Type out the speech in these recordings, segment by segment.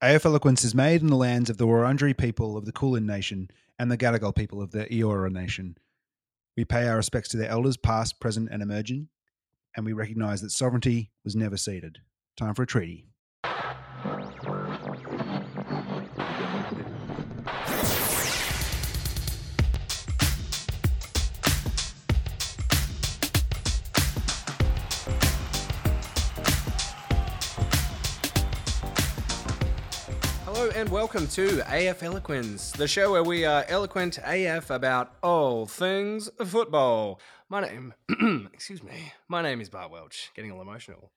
AF Eloquence is made in the lands of the Wurundjeri people of the Kulin Nation and the Gadigal people of the Eora Nation. We pay our respects to their elders, past, present, and emerging, and we recognise that sovereignty was never ceded. Time for a treaty. Welcome to AF Eloquence, the show where we are eloquent AF about all things football. My name, excuse me, my name is Bart Welch. Getting all emotional.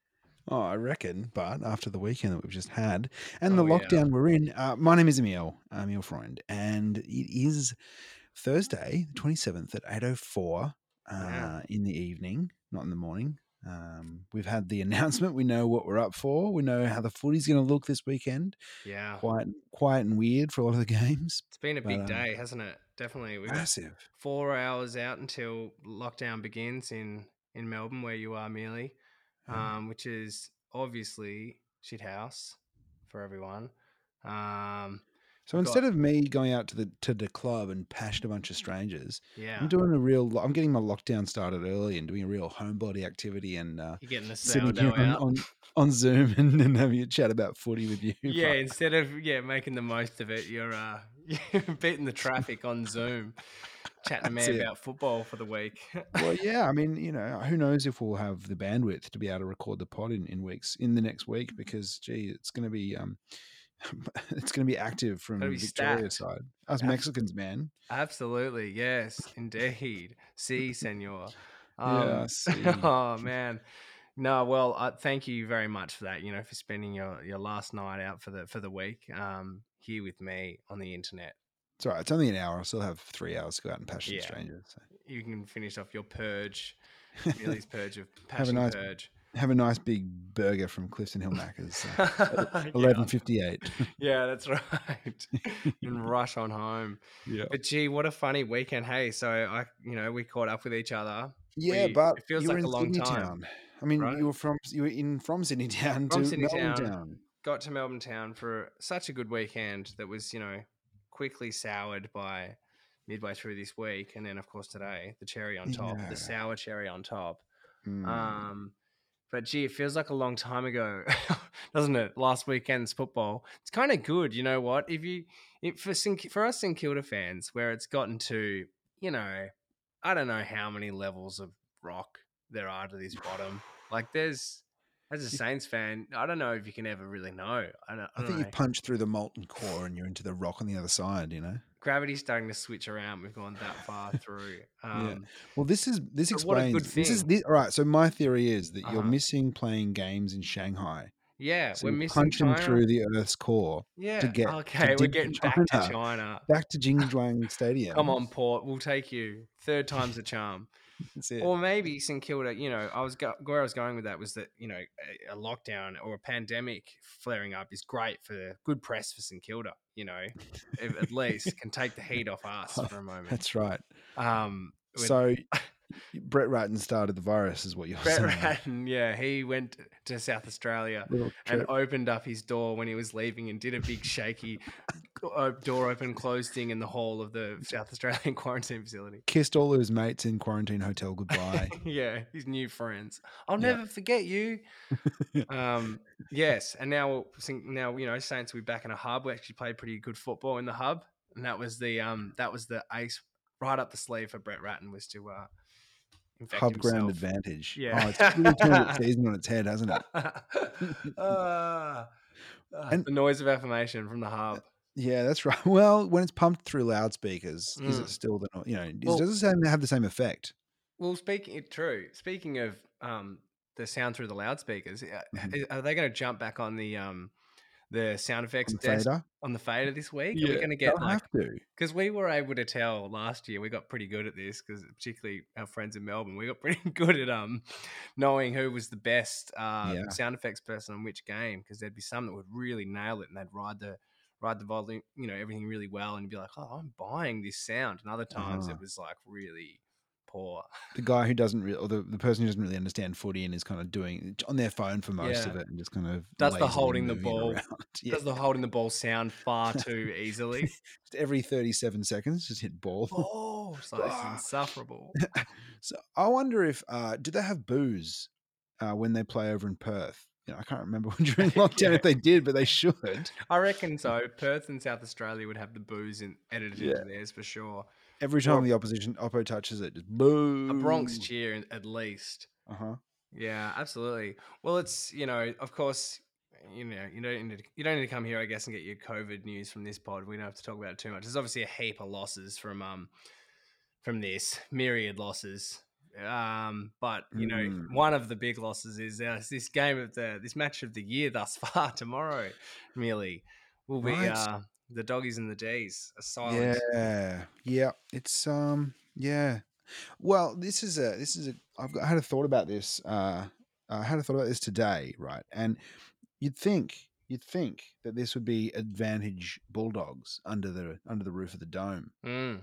Oh, I reckon, but after the weekend that we've just had and the Oh, yeah. lockdown we're in, uh, my name is Emil, Emil Freund, and it is Thursday, the 27th at 8.04 uh, Wow. in the evening, not in the morning. Um, we've had the announcement. We know what we're up for. We know how the footy's going to look this weekend. Yeah, Quiet, quiet and weird for a lot of the games. it's been a but, big um, day, hasn't it? Definitely. We've Massive. four hours out until lockdown begins in in Melbourne, where you are, merely, Yeah. um, which is obviously shit house for everyone. Um, So I've instead got- of me going out to the to the club and pashed a bunch of strangers, yeah, I'm doing a real. I'm getting my lockdown started early and doing a real homebody activity and uh, you're getting the sitting here on, on, on Zoom and, and having a chat about footy with you. Yeah, But, instead of yeah making the most of it, you're uh you're beating the traffic on Zoom, chatting to me it. about football for the week. well, yeah. I mean, you know, who knows if we'll have the bandwidth to be able to record the pod in, in weeks in the next week because, gee, it's going to be um, it's going to be active from Gonna be Victoria's stacked. side. Us Abs- Mexicans, man. Absolutely, yes, indeed. See, senor. Yeah, Um, see. oh man. No, well, uh, thank you very much for that. You know, for spending your, your last night out for the for the week um, here with me on the internet. It's all right. It's only an hour. I still have three hours to go out and passion Yeah. strangers. So. You can finish off your purge, Millie's purge of Have a passion nice purge. Have a nice big burger from Clifton Hill Macca's. Uh, Eleven fifty eight. Yeah, that's right. and rush on home. Yeah. But gee, what a funny weekend. Hey, so I, you know, we caught up with each other. Yeah, We- but it feels like in a long Sydney time, town. I mean, right? you were from you were in from Sydney town From to Sydney Melbourne town. town. Got to Melbourne town for such a good weekend that was, you know, quickly soured by midway through this week, and then of course today, the cherry on top, Yeah. the sour cherry on top. Mm. Um, but gee, it feels like a long time ago, doesn't it? Last weekend's football. It's kind of good, you know what? If you, if for St, for us St Kilda fans, where it's gotten to, you know, I don't know how many levels of rock there are to this bottom. Like, there's as a Saints fan, I don't know if you can ever really know. I don't, I I think know. you've punched through the molten core and you're into the rock on the other side. You know. Gravity's starting to switch around. We've gone that far through. Um, Well, this is this But what a explains. This is this, all right. So my theory is that you're Uh-huh. missing playing games in Shanghai. yeah, So we're missing punching China. through the Earth's core Yeah. To get- to okay, we're getting to back to China. China. back to Jiangwan Stadium. Come on, Port. We'll take you. Third time's a charm. That's it. Or maybe St Kilda. You know, I was go- where I was going with that was that you know a, a lockdown or a pandemic flaring up is great for good press for St Kilda. You know, at least can take the heat off us for a moment. That's right. Um, when So Brett Ratten started the virus, is what you're Brett saying. Brett Ratten, yeah, he went to South Australia and opened up his door when he was leaving and did a big shaky uh, door open close thing in the hall of the South Australian quarantine facility. kissed all his mates in quarantine hotel goodbye. yeah, his new friends. I'll Yeah. never forget you. um, yes, and now now you know Saints will be back in a hub. We actually played pretty good football in the hub, and that was the um that was the ace right up the sleeve for Brett Ratten was to uh Hub ground advantage. Yeah. Oh, it's really turned its season on its head, hasn't it? Ah, And- the noise of affirmation from the hub. Yeah, that's right. Well, when it's pumped through loudspeakers, is Mm. it still the you know? Well- does it have the same effect? Well, speaking it true. Speaking of um, the sound through the loudspeakers, uh, Mhm. are they going to jump back on the um, the sound effects On the desk fader? on the fader this week? Are we going to get like because we were able to tell last year we got pretty good at this because particularly our friends in Melbourne we got pretty good at um knowing who was the best uh, Yeah. sound effects person on which game because there'd be some that would really nail it and they'd ride the ride the volume you know everything really well and you'd be like oh I'm buying this sound and other times Uh-huh. it was like really poor. the guy who doesn't really, or the, the person who doesn't really understand footy and is kind of doing on their phone for most of it and just kind of Does the holding the ball- Yeah. Does the holding the ball sound far too easily? Just every 37 seconds, just hit ball. Oh, it's, like, it's insufferable. So I wonder if uh, do they have booze uh, when they play over in Perth? You know, I can't remember during lockdown Yeah. if they did, but they should. I reckon so. Perth and South Australia would have the booze in, edited Yeah. into theirs for sure. Every time the opposition oppo touches it, just boo. A Bronx cheer at least. Uh huh. Yeah, absolutely. Well, it's you know, of course, you know, you don't need to, you don't need to come here, I guess, and get your COVID news from this pod. We don't have to talk about it too much. There's obviously a heap of losses from um from this myriad losses. Um, but you know, Mm. one of the big losses is uh, this game of the this match of the year thus far tomorrow. Merely will be Right. uh the doggies and the D's. A silent. Yeah, yeah. It's um, yeah. Well, this is a this is a. I've got, I had a thought about this. Uh, I had a thought about this today, right? And you'd think you'd think that this would be advantage Bulldogs under the under the roof of the dome. Mm.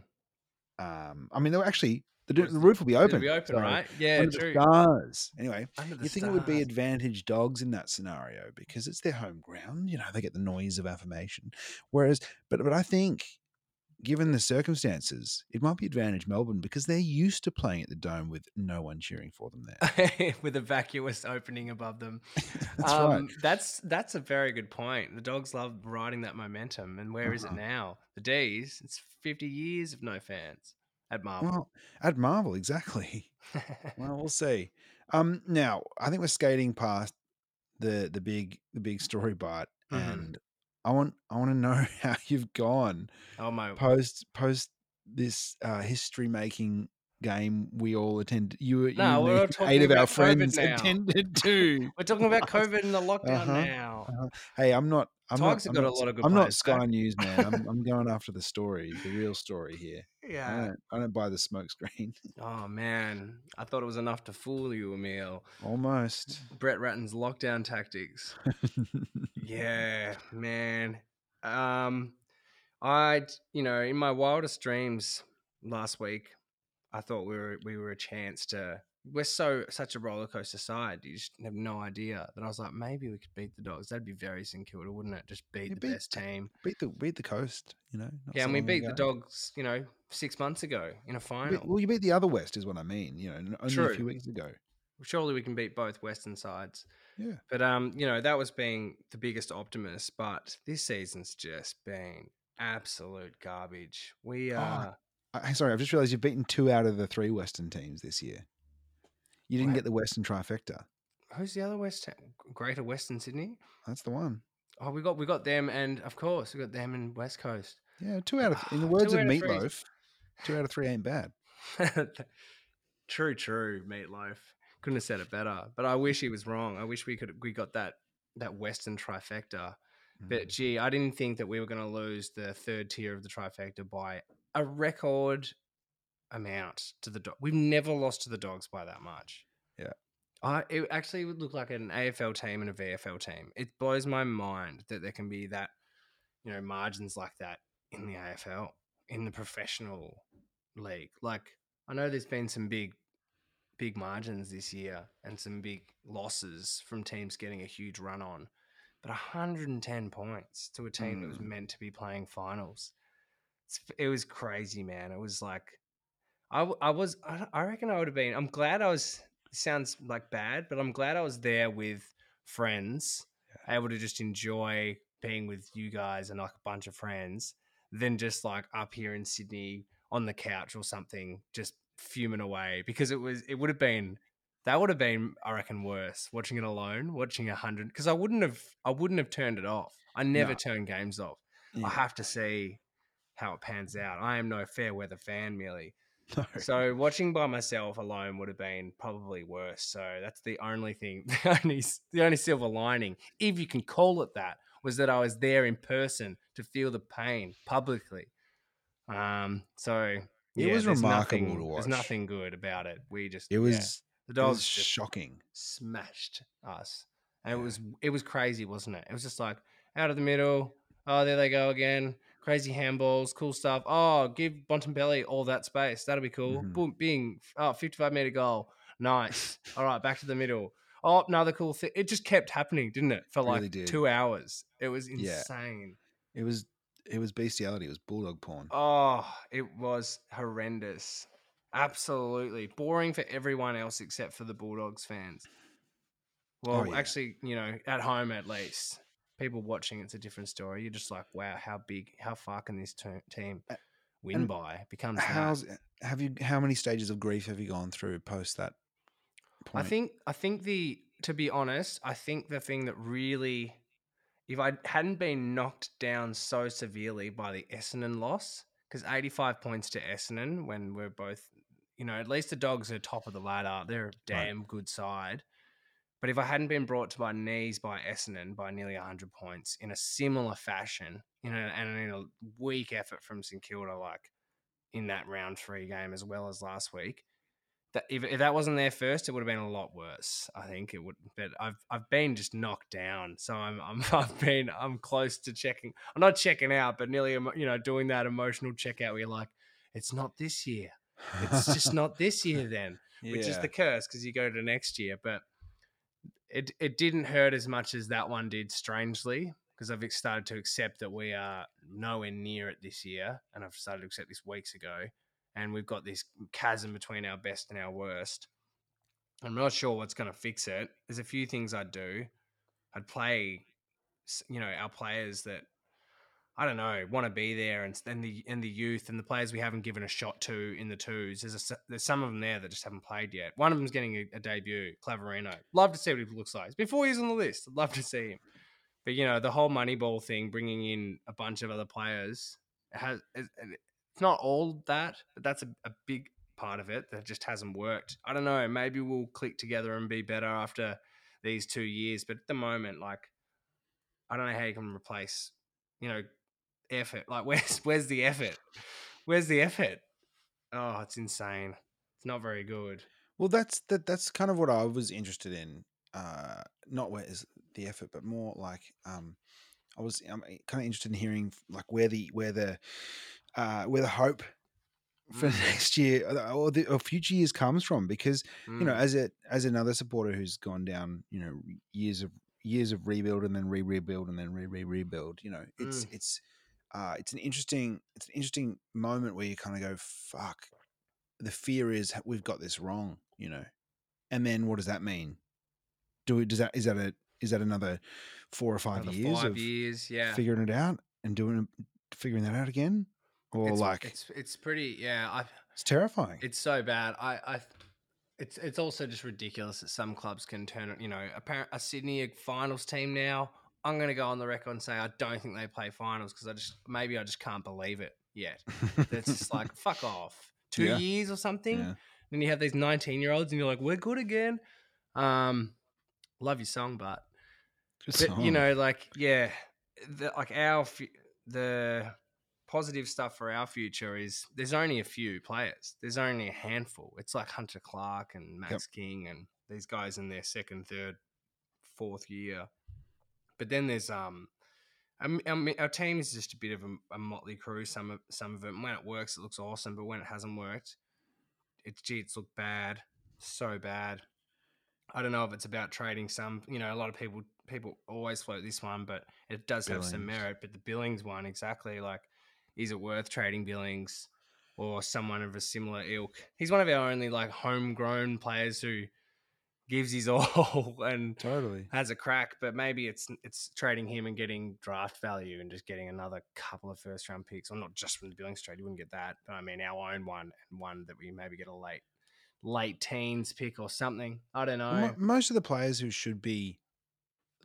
Um, I mean, they were actually the, is the roof will be It'll open. be open, so right? Yeah, under true. the stars. Anyway, Under the you think it would be advantage dogs in that scenario because it's their home ground. You know, they get the noise of affirmation. Whereas, but but I think, given the circumstances, it might be advantage Melbourne because they're used to playing at the dome with no one cheering for them there. with a vacuous opening above them. That's um, right. That's that's a very good point. The dogs love riding that momentum, and where is Uh-huh. it now? The D's. It's fifty years of no fans at Marvel. Well, at Marvel, exactly. Well, we'll see. Um, now I think we're skating past the the big the big story part, Mhm. and I want I want to know how you've gone oh my! post post this uh, history making game we all attended. You, you No, and we're all talking eight of our COVID friends now. attended too. We're talking about COVID and the lockdown Uh-huh. now. hey, I'm not. I'm Tigers not, have I'm got a not, lot of good I'm not players. Sky News man. I'm, I'm going after the story, the real story here. I Yeah. don't, I don't buy the smokescreen. Oh man, I thought it was enough to fool you, Emil. Almost. Brett Ratten's lockdown tactics. Yeah, man. Um, I, you know, in my wildest dreams last week, I thought we were we were a chance to. We're so such a roller coaster side. You just have no idea. That I was like, maybe we could beat the dogs. That'd be very St Kilda, wouldn't it? Just beat You the beat best team. beat the beat the coast. You know. not Yeah, so and we beat the dogs. You know, six months ago in a final. well, you beat the other West, is what I mean. You know, only a few weeks ago. Surely we can beat both Western sides. Yeah. But um, you know, that was being the biggest optimist, but this season's just been absolute garbage. We Oh, uh I, sorry, I've just realised you've beaten two out of the three Western teams this year. You didn't get the Western trifecta. who's the other West Greater Western Sydney? That's the one. Oh, we got we got them and of course we got them in West Coast. Yeah, two out of in the words of out of three is- Meatloaf, two out of three ain't bad. true, true, meatloaf. Couldn't have said it better. But I wish he was wrong. I wish we could we got that that Western trifecta. Mm. But gee, I didn't think that we were going to lose the third tier of the trifecta by a record amount to the dog. We've never lost to the dogs by that much. Yeah. I it actually would look like an AFL team and a VFL team. It blows my mind that there can be that, you know, margins like that in the AFL in the professional league. Like I know there's been some big big margins this year and some big losses from teams getting a huge run on. But 110 points to a team that was Mm. meant to be playing finals. It was crazy, man. It was like, I, I was, I, I reckon I would have been, I'm glad I was, sounds like bad, but I'm glad I was there with friends, able to just enjoy being with you guys and like a bunch of friends than just like up here in Sydney on the couch or something, just fuming away because it was, it would have been, that would have been, I reckon, worse watching it alone, watching a hundred, because I wouldn't have, I wouldn't have turned it off. I never No. turn games off. Yeah. I have to see how it pans out. I am no fair weather fan merely. No. So watching by myself alone would have been probably worse. So that's the only thing, the only the only silver lining, if you can call it that, was that I was there in person to feel the pain publicly. Um, so It yeah, was remarkable nothing, to There's nothing good about it. We just It yeah, was the it dogs was shocking. smashed us. And it was it was crazy, wasn't it? It was just like out of the middle. Oh, there they go again. Crazy handballs, cool stuff. Oh, give Bontempelli all that space. That'll be cool. Mhm. Boom, bing. Oh, 55 meter goal. Nice. all right, back to the middle. Oh, another cool thing. It just kept happening, didn't it? For like Really two hours. It was Yeah. insane. It was it was bestiality. It was bulldog porn. Oh, it was horrendous. Absolutely. Boring for everyone else except for the Bulldogs fans. Well, yeah. actually, you know, at home at least. People watching it's a different story. You're just like, wow, how big, how far can this te- team win and by? Becomes that. Eh, have you? How many stages of grief have you gone through post that? I Point? think I think the to be honest, I think the thing that really if I hadn't been knocked down so severely by the Essendon loss, because 85 points to Essendon when we're both you know, at least the dogs are top of the ladder. They're a damn good side. But if I hadn't been brought to my knees by Essendon by nearly 100 points in a similar fashion, you know, and in a weak effort from St Kilda, like in that round three game as well as last week, that if, if that wasn't there first, it would have been a lot worse. I think it would. But I've I've been just knocked down, so I'm I'm I've been I'm close to checking. I'm not checking out, but nearly you know doing that emotional checkout where you're like, it's not this year. It's just not this year then, which is the curse because you go to next year. But it it didn't hurt as much as that one did, strangely, because I've started to accept that we are nowhere near it this year, and I've started to accept this weeks ago, and we've got this chasm between our best and our worst. I'm not sure what's going to fix it. There's a few things I'd do. I'd play, you know, our players that I don't know want to be there, and then the and the youth and the players we haven't given a shot to in the twos. There's a, there's some of them there that just haven't played yet. One of them's getting a, a debut, Claverino. Love to see what he looks like. Before he's on the list, I'd love to see him. But you know, the whole Moneyball thing, bringing in a bunch of other players, has it's not all that, but that's a, a big part of it that just hasn't worked. I don't know. Maybe we'll click together and be better after these two years. But at the moment, like, I don't know how you can replace, you know, effort. Like, where's where's the effort? Where's the effort? Oh, it's insane. It's not very good. Well, that's that. That's kind of what I was interested in. Uh, not where is the effort, but more like um, I was I'm kind of interested in hearing like where the where the uh, where the hope for Mm. next year uh, or, the, or future years comes from because you know Mm. as a as another supporter who's gone down you know years of years of rebuild and then re rebuild and then re re rebuild you know it's Mm. it's uh it's an interesting it's an interesting moment where you kind of go fuck the fear is we've got this wrong you know and then what does that mean do we does that is that a is that another four or five Another years five of years, yeah. figuring it out and doing figuring that out again or it's, like it's it's pretty, yeah. I it's terrifying It's so bad. I, I, it's it's also just ridiculous that some clubs can turn it. You know, apparent a Sydney finals team now. I'm going to go on the record and say I don't think they play finals because I just maybe I just can't believe it yet. It's just like fuck off. Two Yeah. years or something. Yeah. Then you have these 19 year olds and you're like, we're good again. Um, love your song, but but you know, like yeah, the, like our the positive stuff for our future is there's only a few players. There's only a handful. It's like Hunter Clark and Max King and these guys in their second, third, fourth year. But then there's um. I mean, our team is just a bit of a, a motley crew. Some of some of it, when it works, it looks awesome. But when it hasn't worked, it's gee, it's looked bad, so bad. I don't know if it's about trading some. You know, a lot of people people always float this one, but it does have some merit. But the Billings one, exactly, like, is it worth trading Billings or someone of a similar ilk? He's one of our only like homegrown players who gives his all and totally has a crack. But maybe it's it's trading him and getting draft value and just getting another couple of first round picks, or not just from the Billings trade. You wouldn't get that, but I mean our own one and one that we maybe get a late late teens pick or something. I don't know. Most of the players who should be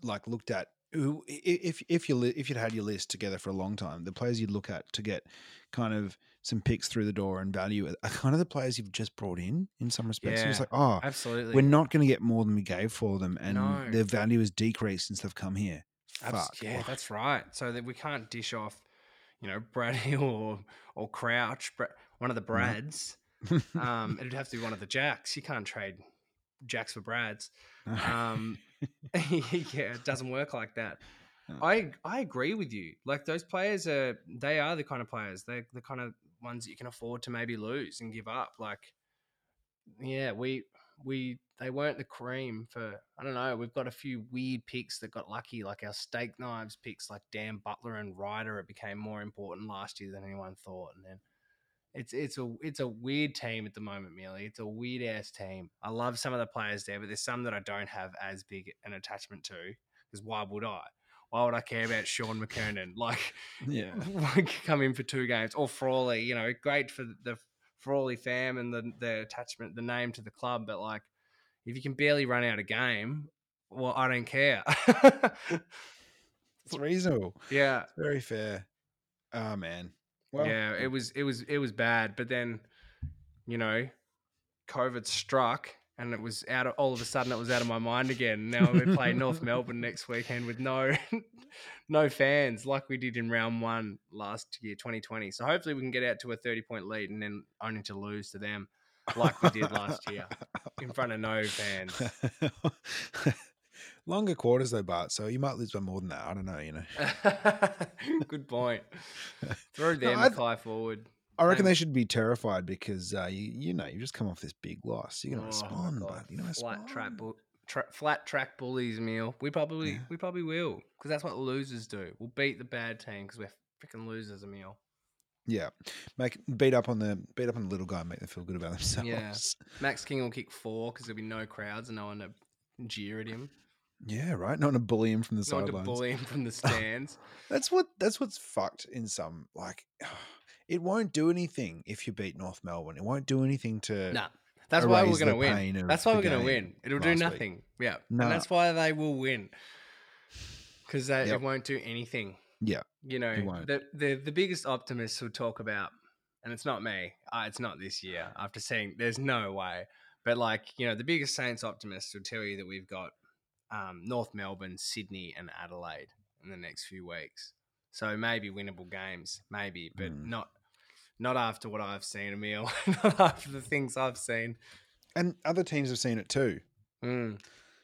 like looked at who if if you if you'd had your list together for a long time the players you'd look at to get kind of some picks through the door and value are kind of the players you've just brought in in some respects Yeah, like oh Absolutely. we're not going to get more than we gave for them and No. their value has decreased since they've come here Abs- fuck yeah, Like, that's right. So that we can't dish off, you know, Brad Hill or or Crouch, one of the Brads. Um, it'd have to be one of the Jacks. You can't trade Jacks for Brads. Um, yeah, it doesn't work like that. I I agree with you. Like those players are they are the kind of players. They're the kind of ones that you can afford to maybe lose and give up. Like yeah, we we they weren't the cream for I don't know. We've got a few weird picks that got lucky, like our steak knives picks, like Dan Butler and Ryder. It became more important last year than anyone thought, and then it's it's a it's a weird team at the moment, Merely. It's a weird ass team. I love some of the players there, but there's some that I don't have as big an attachment to. Because why would I? Why would I care about Shaun McKernan? Like, Yeah. like come in for two games or Frawley. You know, great for the Frawley fam and the the attachment, the name to the club. But like, if you can barely run out a game, well, I don't care. It's reasonable. yeah, It's very fair. Oh man. Well, yeah, it was it was it was bad. But then, you know, COVID struck, and it was out of all of a sudden it was out of my mind again. Now we play North Melbourne next weekend with no no fans like we did in round one last year, 2020. So hopefully we can get out to a 30 point lead and then only to lose to them like we did last year in front of no fans. Longer quarters though, Bart. So you might lose by more than that. I don't know. You know. Good point. Throw No, them I- Mackay forward. I reckon they should be terrified because uh, you you know you just come off this big loss. You're gonna Oh respond, but you know flat track, bu- tra- flat track bullies, meal. We probably Yeah. we probably will because that's what losers do. We'll beat the bad team because we're freaking losers, Emil. Yeah, make beat up on the beat up on the little guy, and make them feel good about themselves. Yeah, Max King will kick four because there'll be no crowds and no one to jeer at him, Yeah, right. Not to bully him from the no one to bully him from the stands. That's what that's what's fucked in some like. It won't do anything if you beat North Melbourne. It won't do anything to. nah, that's why we're gonna win. That's why we're gonna win. It'll do last week. nothing. Yeah, Nah. and that's why they will win because Yep. it won't do anything. Yeah, you know, the, the the biggest optimists will talk about, and it's not me. Uh, it's not this year. After seeing, there's no way. But like, you know, the biggest Saints optimists will tell you that we've got um, North Melbourne, Sydney, and Adelaide in the next few weeks. So maybe winnable games, maybe, but Mm. not not after what I've seen, Emil. not after the things I've seen. and other teams have seen it too. Mm.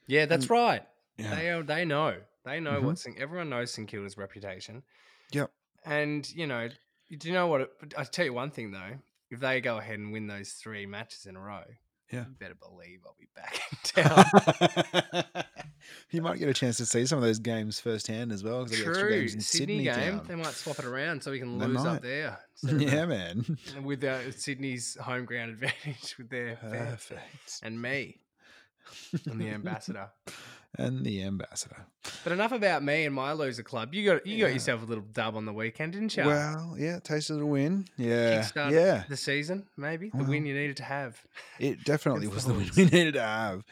Yeah, that's And- right. Yeah, They are, they know. They know Mhm. what St. everyone knows St Kilda's reputation. Yep. And you know, do you know what? It, I tell you one thing though: if they go ahead and win those three matches in a row, Yeah. you better believe I'll be back in town. you might get a chance to see some of those games firsthand as well. got extra True, games in Sydney, Sydney, game. town. They might swap it around so we can They lose might. up there. of yeah, man. with uh, Sydney's home ground advantage with their Perfect. and me and the ambassador. And the ambassador. But enough about me and my loser club. You got you got yourself a little dub on the weekend, didn't you? Well, yeah, tasted a win. Yeah, yeah. the season, maybe the Well, win you needed to have. It definitely was the win we needed to have.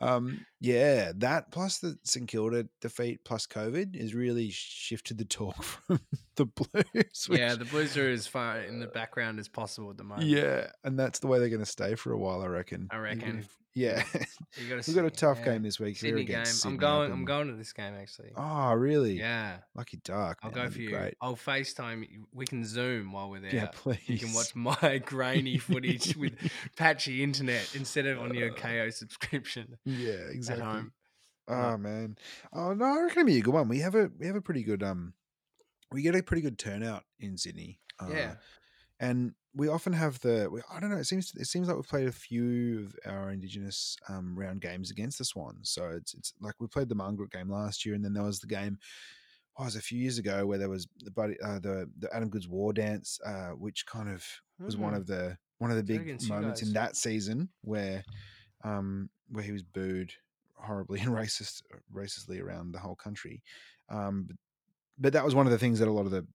Um, yeah, that plus the St Kilda defeat plus COVID has really shifted the talk from the Blues. yeah, the Blues are as far in the background as possible at the moment. yeah, and that's the way they're going to stay for a while, I reckon. I reckon. if- yeah, you got we've got a tough game this week here Sydney game. against I'm going. I'm going to this game actually. Oh, really? Yeah, Lucky Dark. I'll man, go that'd for you. Great. I'll FaceTime. We can Zoom while we're there. Yeah, please. You can watch my grainy footage with patchy internet instead of on your Uh, Kayo subscription Yeah, at exactly. home. Oh man. Oh no, I reckon it'd be a good one. We have a we have a pretty good um we get a pretty good turnout in Sydney. Uh, Yeah. And we often have the we, I don't know, it seems it seems like we've played a few of our indigenous um round games against the Swans. So it's it's like we played the Margaret game last year and then there was the game oh, it was a few years ago where there was the buddy uh, the the Adam Goodes War Dance, uh, which kind of was one Mm. of the one of the big moments in that season where um where he was booed horribly and racist racistly around the whole country um but, but that was one of the things that a lot of the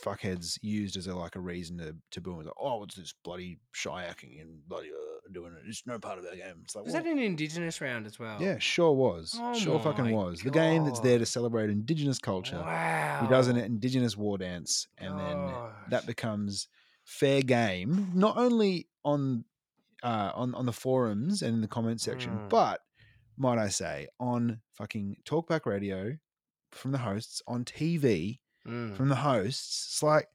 fuckheads used as a like a reason to to boo. Like, oh it's this bloody shy acting and bloody uh, doing it it's no part of our game it's like Was well, that an Indigenous round as well? yeah sure was Oh sure fucking was the game that's there to celebrate indigenous culture Wow. he does an indigenous war dance and then that becomes fair game not only on uh on on the forums and in the comment section Mm. but might i say on fucking talkback radio from the hosts on tv Mm. from the hosts it's like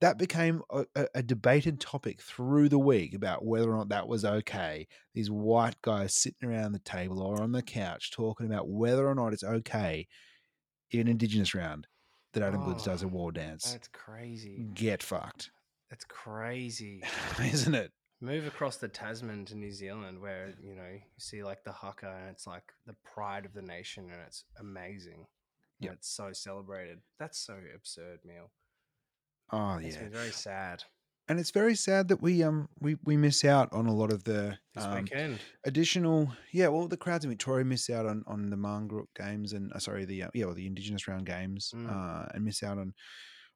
that became a, a- debated topic through the week about whether or not that was okay these white guys sitting around the table or on the couch talking about whether or not it's okay an Indigenous round that Adam Goodes does a Oh, war dance. That's crazy. Get fucked, That's crazy. isn't it? Move across the Tasman to New Zealand, where you know you see like the haka, and it's like the pride of the nation, and it's amazing. And Yep. it's so celebrated. That's so absurd, Neil. Oh Makes yeah, very sad. and it's very sad that we um we we miss out on a lot of the This um, weekend, additional yeah well the crowds in victoria miss out on on the Marngrook games and uh, sorry the uh, yeah well the indigenous round games Mm. uh and miss out on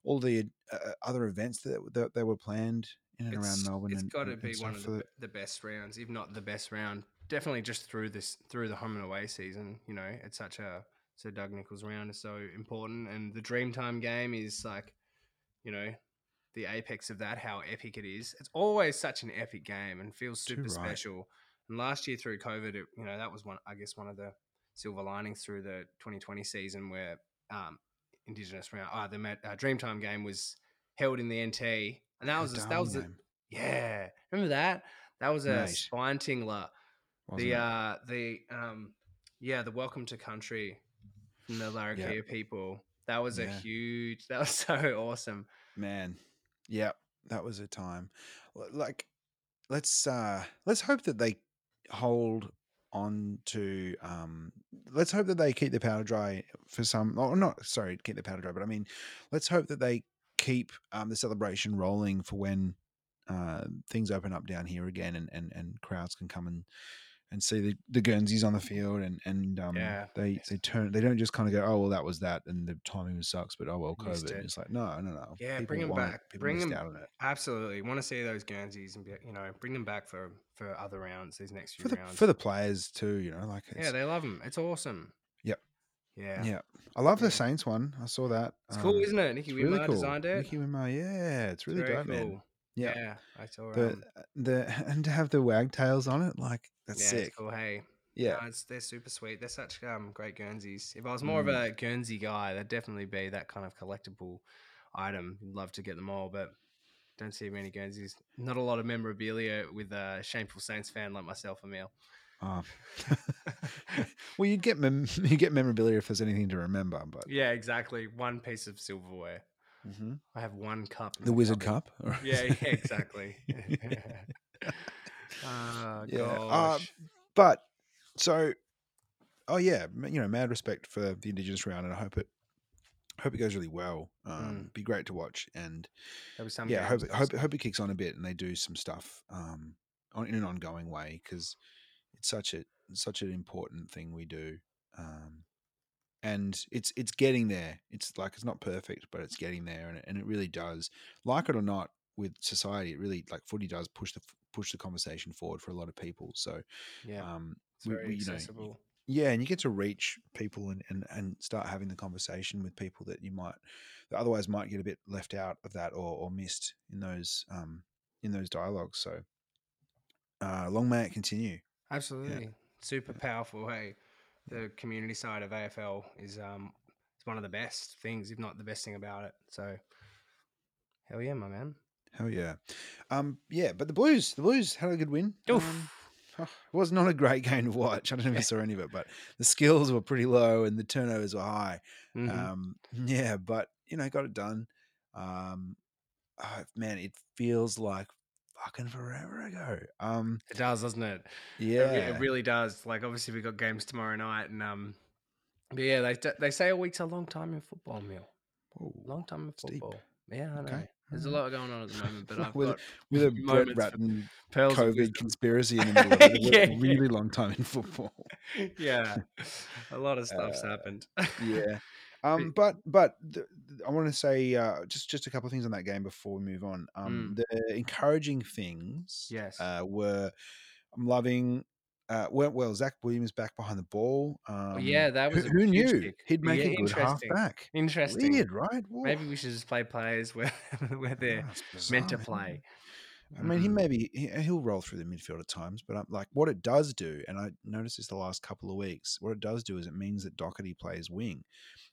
all the uh, other events that, that that were planned in and around melbourne It's got to be one of the, the best rounds, if not the best round. Definitely just through this through the home and away season. You know, it's such a so Doug Nicholls round is so important, and the Dreamtime game is like, you know, the apex of that. How epic it is! It's always such an epic game and feels super right. special. And last year through COVID, it, you know, that was one. I guess one of the silver linings through the 2020 season where um, Indigenous round, ah, the uh, Dreamtime game was held in the NT, and that was that was a, yeah, remember that? That was a Mate. spine tingler. wasn't The it? uh the um yeah, the welcome to country from the Larrakia people. That was a huge that was so awesome. man yeah that was a time like let's uh let's hope that they hold on to um let's hope that they keep the powder dry for some or not sorry keep the powder dry but i mean let's hope that they keep um the celebration rolling for when uh things open up down here again and and, and crowds can come and and see the, the Guernseys on the field and and um Yeah. they they turn they don't just kind of go oh well that was that and the timing sucks but oh well COVID it. it's like no no no Yeah, People bring 'em want it. back. Bring them out Absolutely. Want to see those Guernseys and be, you know, bring them back for for other rounds, these next few for the rounds. for the players too you know like yeah, they love them. It's awesome. Yep. Yeah. yeah. I love Yeah. the Saints one I saw that It's cool, Um, isn't it? Nicky it's really Wimar cool. designed it. Nicky Winmar yeah it's really very dope cool. man Yeah. Yeah, I saw the um, the and to have the wagtails on it like that's yeah, sick cool. Hey, yeah No, it's, they're super sweet. They're such um, great Guernseys. If I was more Mm. of a Guernsey guy, that'd definitely be that kind of collectible item. You'd love to get them all, but don't see many Guernseys. Not a lot of memorabilia with a shameful Saints fan like myself, Emil. Oh. well, you'd get mem- you get memorabilia if there's anything to remember, but yeah, exactly. One piece of silverware. Mhm. I have one cup. the Wizard cupboard. Cup. Yeah, yeah, exactly. oh, Yeah, uh. But so, oh yeah, you know, mad respect for the Indigenous round, and I hope it hope it goes really well. Um, Be great to watch, and yeah, I hope it- hope hope it kicks on a bit, and they do some stuff um on in an ongoing way because it's such a such an important thing we do. Um, and it's it's getting there. It's like it's not perfect, but it's getting there, and it, and it really does. Like it or not, with society, it really like footy does push the push the conversation forward for a lot of people. So, Yeah, um, it's we- very we, you know, accessible. yeah, and you get to reach people and, and and start having the conversation with people that you might that otherwise might get a bit left out of that or, or missed in those um in those dialogues. So, uh, long may it continue. Absolutely. Super powerful. Hey, the community side of AFL is um is one of the best things, if not the best thing about it. So hell yeah, my man. Hell yeah, um, yeah. But the Blues, the Blues had a good win. Oof. Um, oh, it was not a great game to watch. I don't know if you saw any of it, but the skills were pretty low and the turnovers were high. Mhm. Um, yeah, but you know, got it done. Um, oh, man, it feels like fucking forever ago. Um, it does, doesn't it? It yeah, It, really does. Like obviously we got games tomorrow night and um but yeah, they they say a week's a long time in football, Meal. Long time in It's deep. football. Yeah, I know. Okay, There's a lot going on at the moment, but I've With a- got with a Brett Ratten COVID conspiracy in the middle of it. It Yeah, a yeah. really long time in football. yeah. A lot of stuff's Uh, happened. yeah. Um, but but the, I want to say uh, just just a couple of things on that game before we move on. Um, the encouraging things, Mm. Yes. uh, were I'm loving. Uh, went well. Zac Williams back behind the ball. Um, Oh, yeah, that was who, who knew kick. he'd make Yeah, a good interesting. halfback. Interesting. Weird, right? Whoa. Maybe we should just play players where where they're meant to play. man. I mean, he Mhm. maybe he, he'll roll through the midfield at times, but um, like what it does do, and I noticed this the last couple of weeks. What it does do is it means that Docherty plays wing,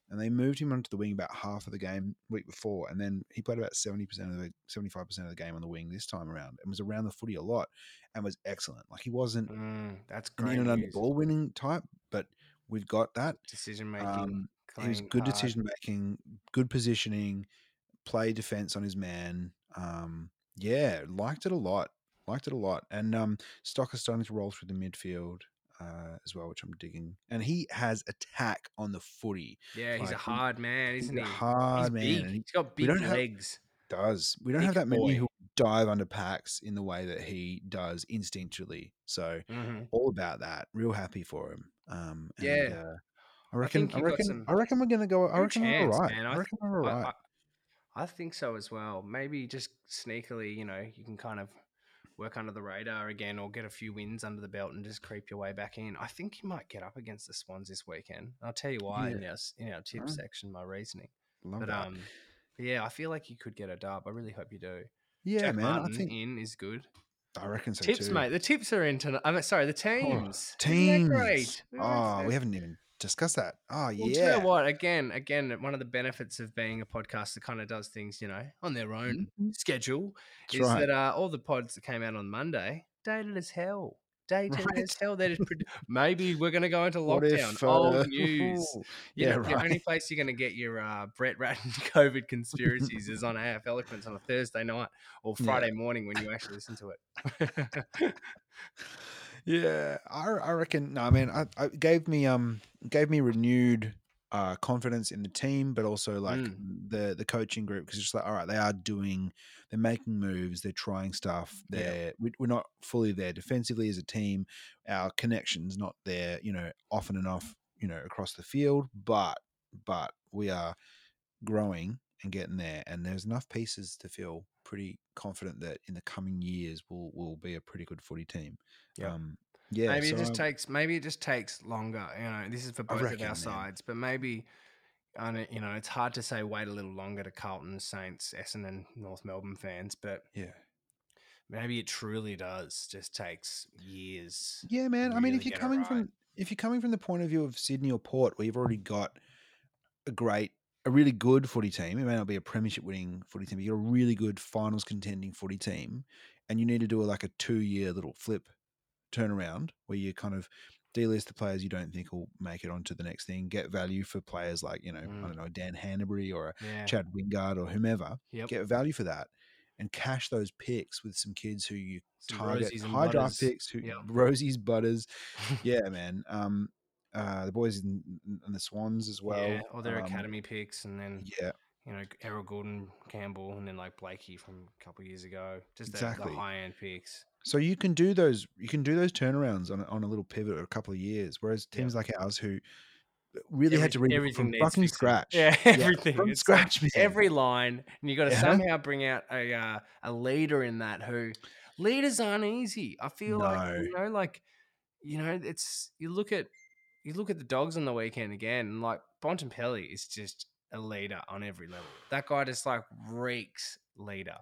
and they moved him onto the wing about half of the game week before, and then he played about seventy percent of the seventy five percent of the game on the wing this time around, and was around the footy a lot, and was excellent. Like he wasn't Mm, that's great under ball winning type, but we've got that. Decision making, Um, he was good hard. decision making, good positioning, play defense on his man. Um, yeah, liked it a lot. Liked it a lot. And um, Stock is starting to roll through the midfield uh, as well, which I'm digging. And he has attack on the footy. Yeah, he's a like, hard man, isn't he? hard he's man. big. he He's got big don't have- legs. does. We don't have Big that many who dive under packs in the way that he does instinctually. So Mhm. all about that. Real happy for him. Um, and, Yeah. uh, I reckon. think I, reckon. I reckon we're gonna go. I reckon we're all right. man. I I reckon we're all I, right. I, think so as well. Maybe just sneakily, you know, you can kind of work under the radar again or get a few wins under the belt and just creep your way back in. I think you might get up against the Swans this weekend. I'll tell you why in our in our tip Alright. section, my reasoning. Love But that. um, yeah, I feel like you could get a dub. I really hope you do. yeah, Jack man. Martin I think. in is good. I reckon so tips, too. mate. The tips are in tonight. I'm sorry, the teams. That Teams. great. Oh, we haven't even discussed that. Oh, Well, yeah. you know what? Again, again, one of the benefits of being a podcast that kind of does things, you know, on their own Mhm. schedule That's is right. that uh, all the pods that came out on Monday dated as hell. Dated as hell. That is maybe we're going to go into lockdown. if, Old uh, news. Yeah, know, The only place you're going to get your uh, Brett Ratten COVID conspiracies is on AF Eloquence on a Thursday night or Yeah. Friday morning when you actually listen to it. Yeah, I, I reckon. No, I mean, I, I gave me um gave me renewed uh confidence in the team, but also like Mm. the the coaching group because it's just like, all right, they are doing, they're making moves, they're trying stuff. Yeah. They're we, we're not fully there defensively as a team. Our connections not there, you know, often enough, you know, across the field, but but we are growing and getting there, and there's enough pieces to feel pretty confident that in the coming years we'll will be a pretty good footy team. Yeah. Um, yeah, maybe so it just I- takes maybe it just takes longer. You know, this is for both reckon, of our man. sides, but maybe. Know, you know, it's hard to say wait a little longer to Carlton, Saints, Essendon, North Melbourne fans, but yeah, maybe it truly does just takes years. yeah, man. I mean, if you're coming right. from if you're coming from the point of view of Sydney or Port, where you've already got a great, a really good footy team, it may not be a premiership winning footy team, but you're a really good finals contending footy team, and you need to do a, like a two year little flip turnaround where you kind of delist the players you don't think will make it onto the next thing, get value for players like you know I Mm. don't know Dan Hannebery or Yeah. Chad Wingard or whomever, Yep. get value for that, and cash those picks with some kids who you Some target high draft picks, who Yep. Rozee's Butters, yeah, man. Um, uh, the boys in, in the Swans as well. yeah, or their um, academy picks, and then Yeah, you know Errol Gulden, Campbell, and then like Blakey from a couple years ago. Just the, Exactly. the high end picks. So you can do those. You can do those turnarounds on a, on a little pivot or a couple of years. Whereas Yeah. teams like ours who really had to Every- read from fucking scratch. Yeah, everything. from It's scratch, like every line, and you got to Yeah. somehow bring out a uh, a leader in that. Who leaders aren't easy. I feel like you know, like you know, it's you look at you look at the dogs on the weekend again, and like Bontempelli is just a leader on every level. That guy just like reeks leader,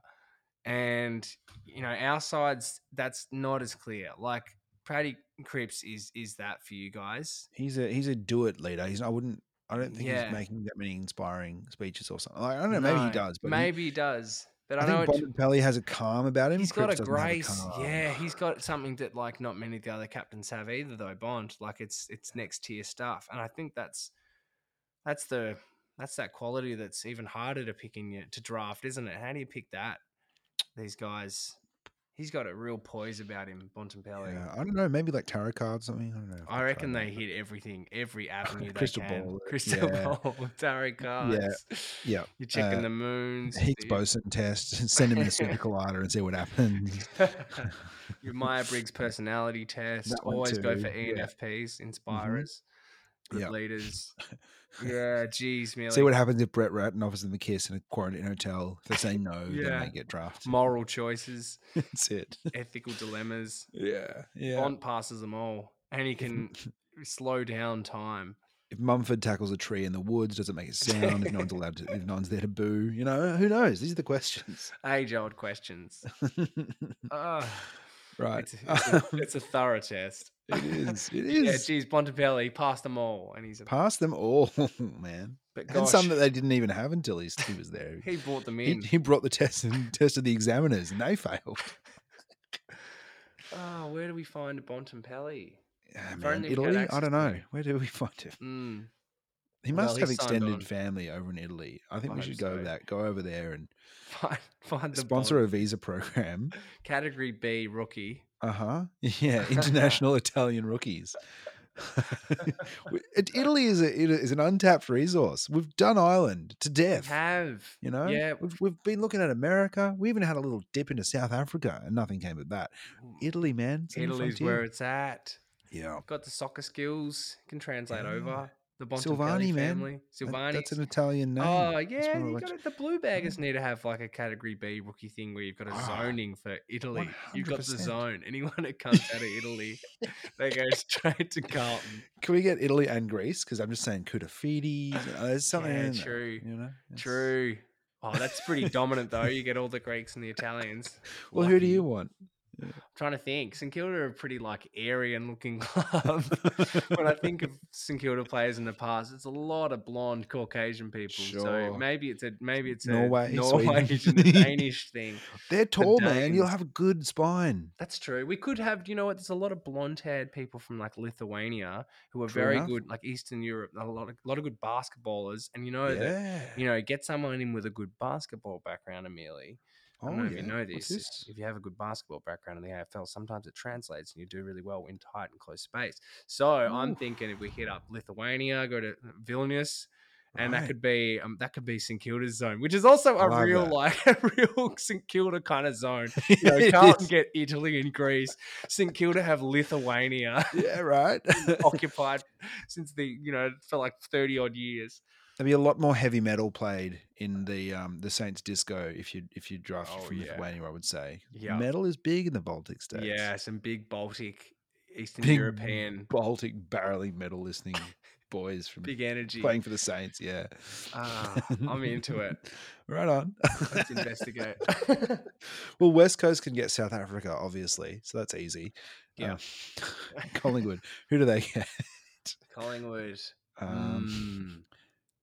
and you know, our sides that's not as clear. Like Paddy Cripps is is that for you guys? he's a he's a do it leader. He's I wouldn't. I don't think Yeah. he's making that many inspiring speeches or something. Like, I don't know. Maybe he does, but maybe he does. But I, I, know think Bontempelli has a calm about him. he's got a grace. calm. yeah, he's got something that like not many of the other captains have either. Though Bond, like it's it's next tier stuff, and I think that's that's the that's that quality that's even harder to pick in you to draft, isn't it? How do you pick that? These guys, he's got a real poise about him, Bontempelli. Yeah, I don't know. Maybe like tarot cards, something. I don't know. I reckon they hit everything, every avenue they Crystal can. ball Crystal yeah. ball, tarot cards. Yeah, yeah. You're checking uh, the moons. Higgs boson test send him in a surgical ladder and see what happens. Your Meyer Briggs personality test. Always go for. Mm-hmm. ENFPs, inspirers, good Yep. leaders. Yeah, geez, Millie. See what happens if Brett Ratten offers them a kiss in a quarantine hotel. If they say no, then they get drafted. Moral choices, That's it. ethical dilemmas. Yeah, yeah. Bond passes them all, and he can slow down time. if Mumford tackles a tree in the woods, does it make a sound? if no one's allowed to, if no one's there to boo, you know, who knows? These are the questions. Age old questions. Ah, right. it's, it's, a, it's a thorough test. It is. It is. Yeah, geez, Bontempelli passed them all, and he's a Pass them all, man. but and some that they didn't even have until he's, he was there. he brought them in. he brought the test and tested the examiners, and they failed. Oh, where do we find Bontempelli? Yeah, man. only we had Italy? I don't know. Where do we find him? Mm. He must he have extended on. family over in Italy. I think I we should go so. back, go over there and Find, find sponsor bond. a visa program. category B rookie. Uh huh. Yeah, international Italian rookies. Italy is a is an untapped resource. We've done Ireland to We death. have. You know, Yeah. we've we've been looking at America. We even had a little dip into South Africa, and nothing came of that. Italy, man, it's a new Italy's where it's at. yeah. Got the soccer skills. Can translate Yeah. over. The Silvagni, man. family. That- Silvagni. that's an Italian name. Oh That's yeah, you the got it. The blue baggers need to have like a category B rookie thing where you've got a Ah, zoning for Italy. You've got the zone. Anyone that comes out of Italy, they go straight to Carlton. Can we get Italy and Greece? Because I'm just saying Koutoufides. You there's something Yeah, in there, true. you know, It's- True. Oh, that's pretty dominant though. You get all the Greeks and the Italians. Well, who do you want? Trying to think. St Kilda are a pretty like Aryan looking club. when I think of St Kilda players in the past, it's a lot of blonde Caucasian people. So maybe it's a maybe it's Norway, a Norwegian Danish thing. They're tall, man. You'll have a good spine. That's true. We could have, you know what? There's a lot of blonde-haired people from like Lithuania who are True very enough. good, like Eastern Europe. A lot of, a lot of good basketballers, and you know that yeah. you know get someone in with a good basketball background, Amelie. I don't know if you know this. this? If you have a good basketball background in the AFL, sometimes it translates and you do really well in tight and close space. So I'm thinking if we hit up Lithuania, go to Vilnius, and that could be um, that could be St Kilda's zone, which is also I a real that. like a real St Kilda kind of zone. You know, Carlton get Italy and Greece. St Kilda have Lithuania yeah, right. occupied since the you know for like thirty odd years. There'd be a lot more heavy metal played in the um the Saints disco if you if you drafted Oh, from yeah. Lithuania, I would say. Yeah. Metal is big in the Baltic states. Yeah, some big Baltic, Eastern Big European, Baltic barreling metal listening boys from big energy. playing for the Saints. Yeah. Ah, I'm into it. right on. Let's investigate. well, West Coast can get South Africa, obviously, so that's easy. Yeah. Um, Collingwood, who do they get? Collingwood. Um, Mm. Who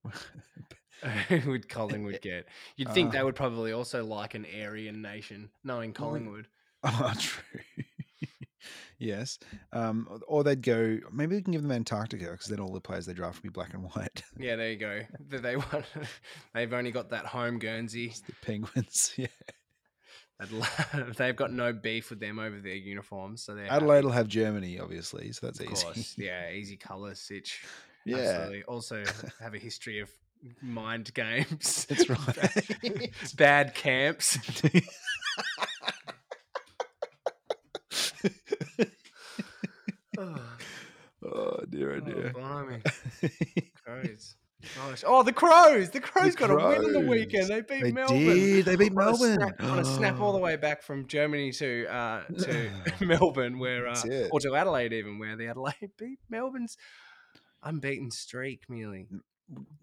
would Collingwood get? You'd think they Uh, would probably also like an Aryan nation, knowing Collingwood. Oh, true. yes. Um, or they'd go. Maybe we can give them Antarctica because then all the players they draft will be black and white. Yeah, there you go. They- They want. They've only got that home Guernsey. the Penguins. Yeah. Adela- They've got no beef with them over their uniforms, so they're happy. Adelaide will have Germany, obviously, so that's Of easy. course, yeah, easy color, Sitch. Yeah. Absolutely. Also have a history of mind games. That's right. Bad camps. oh, oh dear, oh dear. blimey. Crows. Gosh. Oh, the Crows! The Crows got a win in the weekend. They beat They Melbourne. did. They beat On a Melbourne. snap- on a snap all the way back from Germany to uh, to Melbourne, where uh, or to Adelaide, even where the Adelaide beat Melbourne's unbeaten streak. Merely,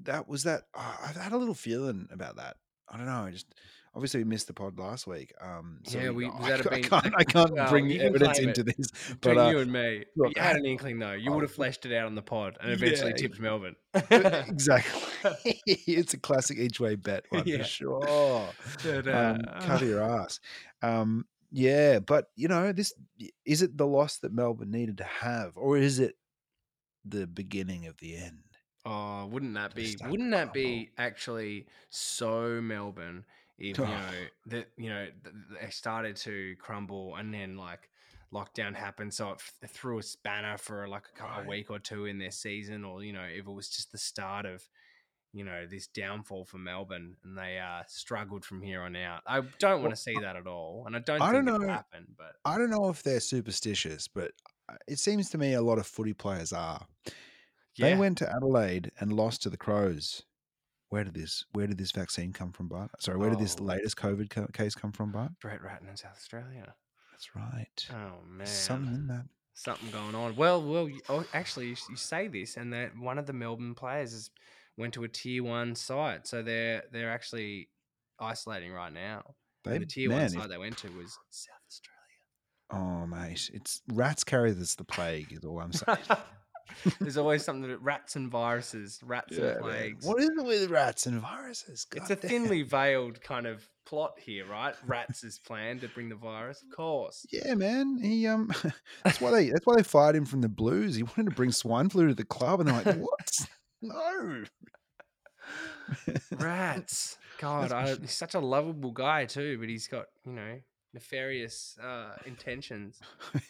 that was that. Uh, I've had a little feeling about that. I don't know. I just obviously we missed the pod last week. Um, so Yeah, we- I, was that a I can't. I can't Well, bring the can evidence into it. this. between But uh, you and me, look, you had an inkling though. You I- would have fleshed it out on the pod and eventually Yeah. tipped Melbourne. exactly, it's a classic each way bet one Yeah. for sure. But, um, uh, cover your ass. Um, yeah, but you know, this is it the loss that Melbourne needed to have, or is it the beginning of the end? Oh, wouldn't that be? Wouldn't that be actually so Melbourne if you know that you know they started to crumble and then like lockdown happened, so it threw a spanner for like a, Right. week or two in their season, or you know if it was just the start of you know this downfall for Melbourne and they uh, struggled from here on out. I don't want Well, to see that at all, and I don't I don't know. happen. But I don't know if they're superstitious, but Uh, it seems to me a lot of footy players are. They went to Adelaide and lost to the Crows. Where did this Where did this vaccine come from, Bart? Sorry, where did this Oh. latest COVID co- case come from, Bart? Brett Ratten in South Australia. That's right. Oh man, something in that. something going on. Well, well, you- oh, actually, you, you say this, and that one of the Melbourne players has went to a tier one site, so they're they're actually isolating right now. They, the tier man, one if- site they went to was South oh mate, it's rats carry this the plague. Is all I'm saying. There's always something that rats and viruses, rats Yeah, and man. plagues. What is it with rats and viruses? it's a damn. thinly veiled kind of plot here, right? Rats is planned to bring the virus, of course. Yeah, man. He um, that's why they that's why they fired him from the Blues. He wanted to bring swine flu to the club, and they're like, "What? no. Rats. God, I, he's such a lovable guy too, but he's got you know nefarious uh, intentions.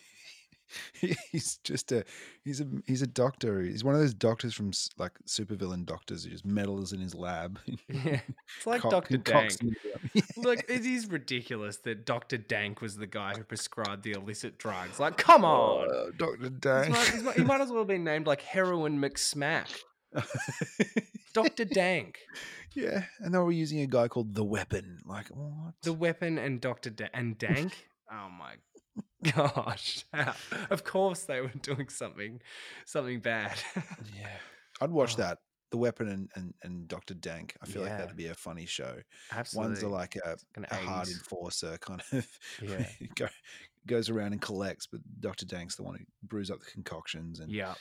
he's just a he's a he's a doctor. He's one of those doctors from like supervillain doctors who just meddles in his lab. Yeah, it's like Doctor Dank. Look, it is ridiculous that Doctor Dank was the guy who prescribed the illicit drugs. Like, come on. Oh, Doctor Dank. he's he might as well have been named like Heroin McSmack. Doctor Dank, yeah, and they were using a guy called the Weapon. Like what? the weapon, and Doctor da- and Dank. Oh my gosh! Of course they were doing something, something bad. yeah, I'd watch Oh. that. The Weapon and, and, and Doctor Dank. I feel like that'd be a funny show. Absolutely. One's a, like a, a hard enforcer kind of. Yeah. go, goes around and collects, but Doctor Dank's the one who brews up the concoctions and Yeah.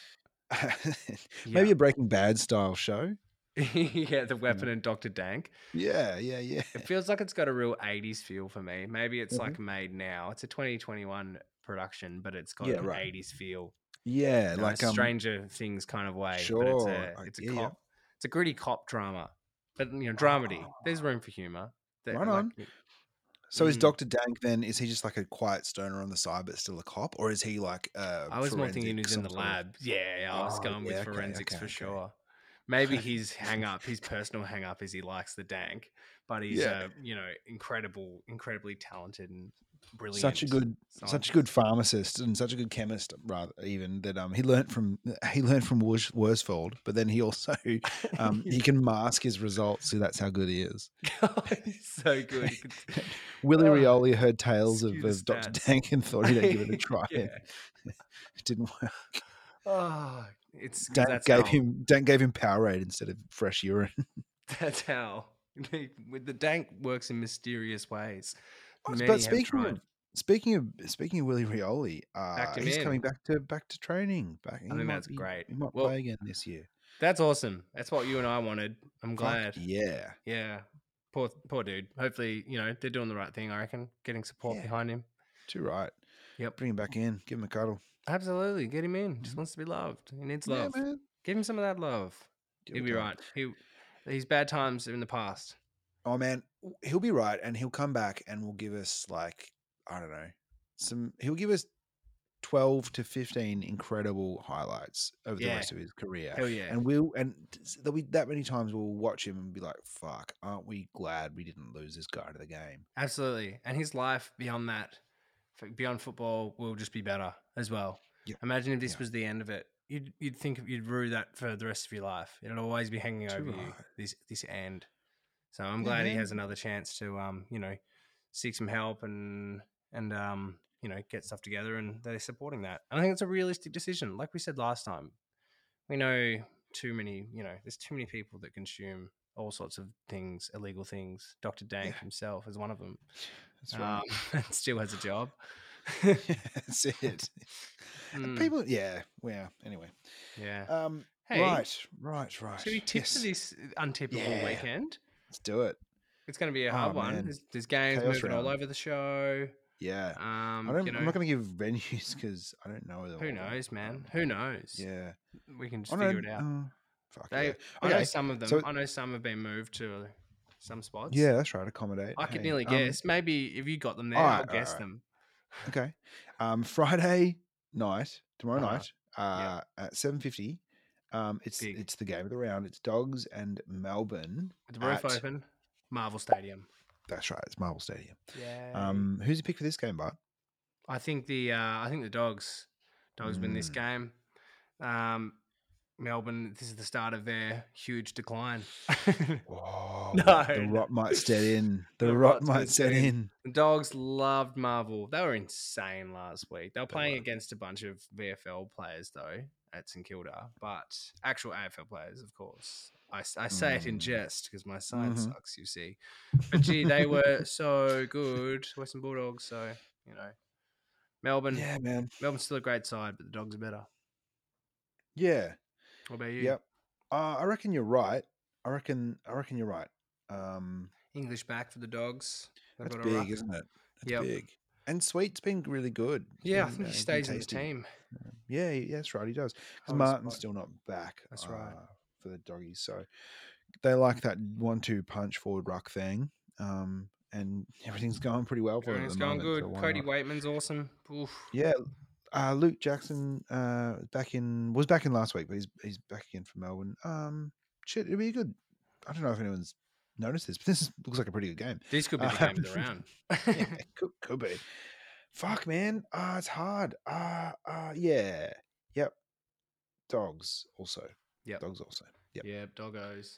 maybe Yeah. a Breaking Bad style show. yeah, the weapon and Doctor Dank. Yeah, yeah, yeah. It feels like it's got a real 80s feel for me. Maybe it's Mhm. like made now. It's a 2021 production, but it's got Yeah, an right. 80s feel. Yeah, in like a um, Stranger Things kind of way. But it's Sure, it's a yeah, yeah. cop. It's a gritty cop drama. But you know, dramedy. There's Ah. room for humor. That- Right like, on. So is Mm. Doctor Dank then? Is he just like a quiet stoner on the side, but still a cop, or is he like? Uh, I was more thinking he was in the of- lab. Yeah, yeah, I was Oh, going with yeah, okay, forensics okay, for okay. sure. Maybe his hang up, his personal hang up is he likes the dank, but he's Yeah. uh, you know, incredible, incredibly talented and brilliant. Such a good, such a good pharmacist and such a good chemist, rather even that um he learned from he learned from Wors- Worsfold, but then he also um he can mask his results, so that's how good he is. he's so good. Willie Oh, Rioli heard tales of, of Doctor. Dank and thought he'd give it a try. yeah. It didn't work. Oh, it's 'cause Dank that's gave how, him Dank gave him Powerade instead of fresh urine. That's how. With the dank works in mysterious ways. Oh, but speaking of speaking of speaking of Willie Rioli, uh, he's in. coming back to back to training. Back, he think that's be- great. He might Well, play again this year. That's awesome. That's what you and I wanted. I'm Fuck glad. yeah, Yeah. Poor poor dude. Hopefully, you know, they're doing the right thing, I reckon. Getting support Yeah. behind him. too right. Yep. Bring him back in. Give him a cuddle. Absolutely. Get him in. Just mm-hmm. wants to be loved. He needs love. Yeah. Give him some of that love. Give He'll be right. He he's bad times in the past. Oh man, he'll be right, and he'll come back and will give us like I don't know some. He'll give us twelve to fifteen incredible highlights over the rest of his career. Hell yeah. And we'll and there'll be that many times we'll watch him and be like, "Fuck, aren't we glad we didn't lose this guy to the game?" Absolutely. And his life beyond that, beyond football, will just be better as well. Yep. Imagine if this Yeah. was the end of it. You'd, you'd think you'd rue that for the rest of your life. It'll always be hanging over you. This this end. So I'm Yeah, glad he has another chance to um you know seek some help and and um you know get stuff together and they're supporting that. And I think it's a realistic decision. Like we said last time, we know too many you know there's too many people that consume all sorts of things, illegal things. Dr. Dank Yeah. himself is one of them That's right. um, and still has a job. yeah, That's it. Mm, People, yeah. Well, anyway. yeah. Um, Hey, right, right, right. Should we tip Yes, for this untippable Yeah. weekend? Let's do it. It's going to be a Oh, hard one. man. There's, there's games Chaos moving all over the show. Yeah. Um, I don't, you know, I'm not going to give venues because I don't know who knows, man? Who knows? Yeah. We can just figure it out. uh, fuck They, yeah. I know some of them. so- I know some have been moved to some spots. Yeah, that's right. Accommodate. I could Hey, nearly um, guess. Maybe if you got them there, alright, I'll guess alright. them. Okay. Um, Friday night, tomorrow Uh-huh. night, uh, at 7.50, um, it's Big. it's the game of the round. It's Dogs and Melbourne. With the roof at- open, Marvel Stadium. That's right. It's Marvel Stadium. Yeah. Um, who's your pick for this game, Bart? I think the uh, I think the dogs dogs win this Mm. game. Um, Melbourne, this is the start of their huge decline. Whoa, No, the rot might set in. The, The rot might set set in. in. the dogs loved Marvel. They were insane last week. They were They playing were. against a bunch of VFL players though at St Kilda, but actual AFL players, of course. I, I say it in Mm. jest because my science Mhm. sucks, you see. But gee, they were so good, Western Bulldogs. So you know, Melbourne. Yeah, man. Melbourne's still a great side, but the dogs are better. Yeah. What about you? Yep. Uh, I reckon you're right. I reckon. I reckon you're right. Um, English back for the dogs. They've that's big, isn't it? That's Yep. big. And Sweet's been really good. Yeah, I think uh, he he's stays in the team. Yeah, yeah, that's right. He does. Because his Martin's still not back. That's right. uh, for the doggies. So they like that one-two punch forward ruck thing, um, and everything's going pretty well for them. It's going moment, good. so Cody not? Weightman's awesome. Oof. Yeah, uh, Luke Jackson uh, back in was back in last week, but he's he's back again for Melbourne. Um, shit, it'd be good. I don't know if anyone's noticed this, but this is, looks like a pretty good game. This could be the Uh, game of the round. yeah, could, could be. Fuck, man. Ah, it's hard. Ah, uh, yeah. Yep. Dogs also. Yep. Dogs also. Yep. Yep, doggos.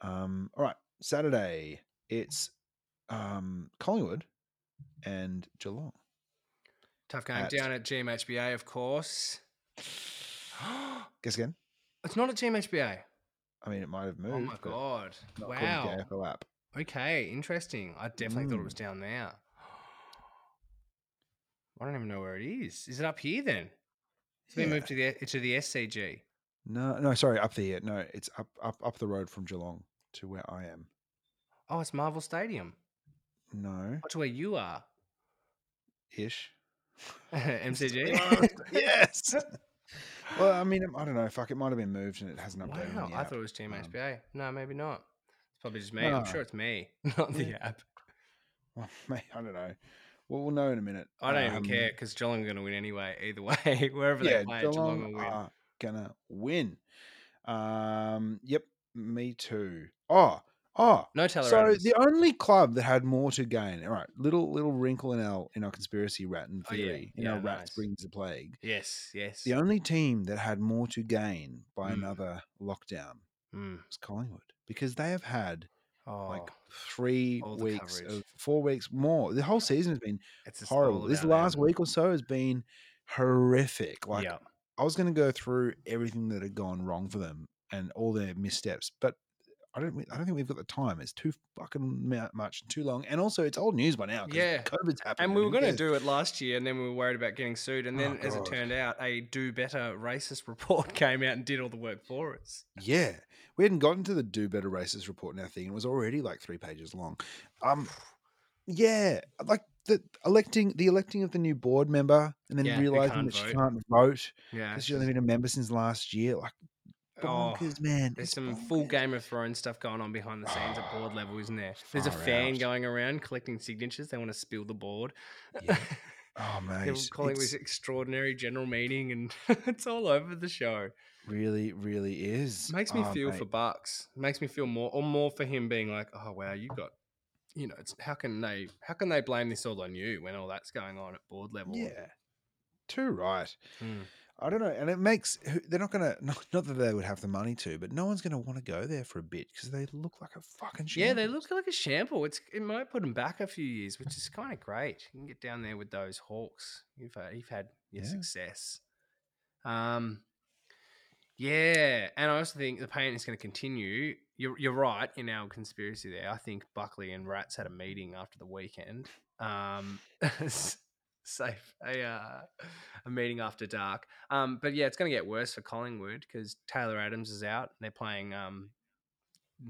Um. All right. Saturday. It's um Collingwood and Geelong. Tough game At- down at GMHBA, of course. Guess again. it's not at GMHBA. I mean, it might have moved. Oh my god! not according to Wow. app. Okay, interesting. I definitely thought it Mm. was down there. I don't even know where it is. Is it up here then? It's been moved to the to the SCG. No, no, sorry, up there. No, it's up, up, up the road from Geelong to where I am. Oh, it's Marvel Stadium. No, Oh, to where you are. ish. MCG. yes. well, I mean, I don't know. Fuck, it might have been moved and it hasn't updated. Wow, I thought it was Um, GMHBA. no, maybe not. It's probably just me. I'm sure it's me, not the Yeah. app. Well, mate, I don't know. Well, we'll know in a minute. I don't even Um, care because Geelong are going to win anyway. Either way, wherever Yeah, they play, Geelong, Geelong will win. are gonna win. Um, yep, me too. Oh, oh. no Taylor So Adams. the only club that had more to gain. All right, little little wrinkle in our in our conspiracy rat and Oh, yeah. theory. In Yeah, our rats nice. brings the plague. yes, yes. The only team that had more to gain by Mm. another lockdown Mm. was Collingwood because they have had Oh, like three weeks of four weeks more. The whole season has been it's horrible. This last them. week or so has been horrific. Like yeah. I was going to go through everything that had gone wrong for them and all their missteps, but I don't. I don't think we've got the time. It's too fucking much, too long, and also it's old news by now. Yeah. COVID's happened. And we were going to do it last year, and then we were worried about getting sued. And Oh, then, as it turned out, a do better racist report came out and did all the work for us. Yeah, we hadn't gotten to the do better racist report in our thing. It was already like three pages long. Um, yeah, like the electing the electing of the new board member, and then Yeah, realizing that she can't vote Yeah. because she's only been a member since last year. Like Oh, bonkers, man. There's It's some full. Game of Thrones stuff going on behind the scenes at board level, isn't there? There's a fan out. going around collecting signatures. They want to spill the board. Yeah. Oh They're mate, calling it's this extraordinary general meeting, and it's all over the show. really, really is. Makes me Oh, feel mate. for Bucks. Makes me feel more, or more for him being like, "Oh wow, you got, you know, it's how can they, how can they blame this all on you when all that's going on at board level?" Yeah, too right. Mm. I don't know, and it makes who- they're not gonna not, not that they would have the money to, but no one's gonna want to go there for a bit because they look like a fucking Yeah, they look like a shamble. It's it might put them back a few years, which is kind of great. You can get down there with those Hawks. You've had, you've had your Yeah. success. Um, yeah, and I also think the pain is going to continue. You're you're right in our conspiracy there. I think Buckley and Rats had a meeting after the weekend. Um, safe a uh, a meeting after dark. Um, but yeah, it's going to get worse for Collingwood because Taylor Adams is out. And they're playing um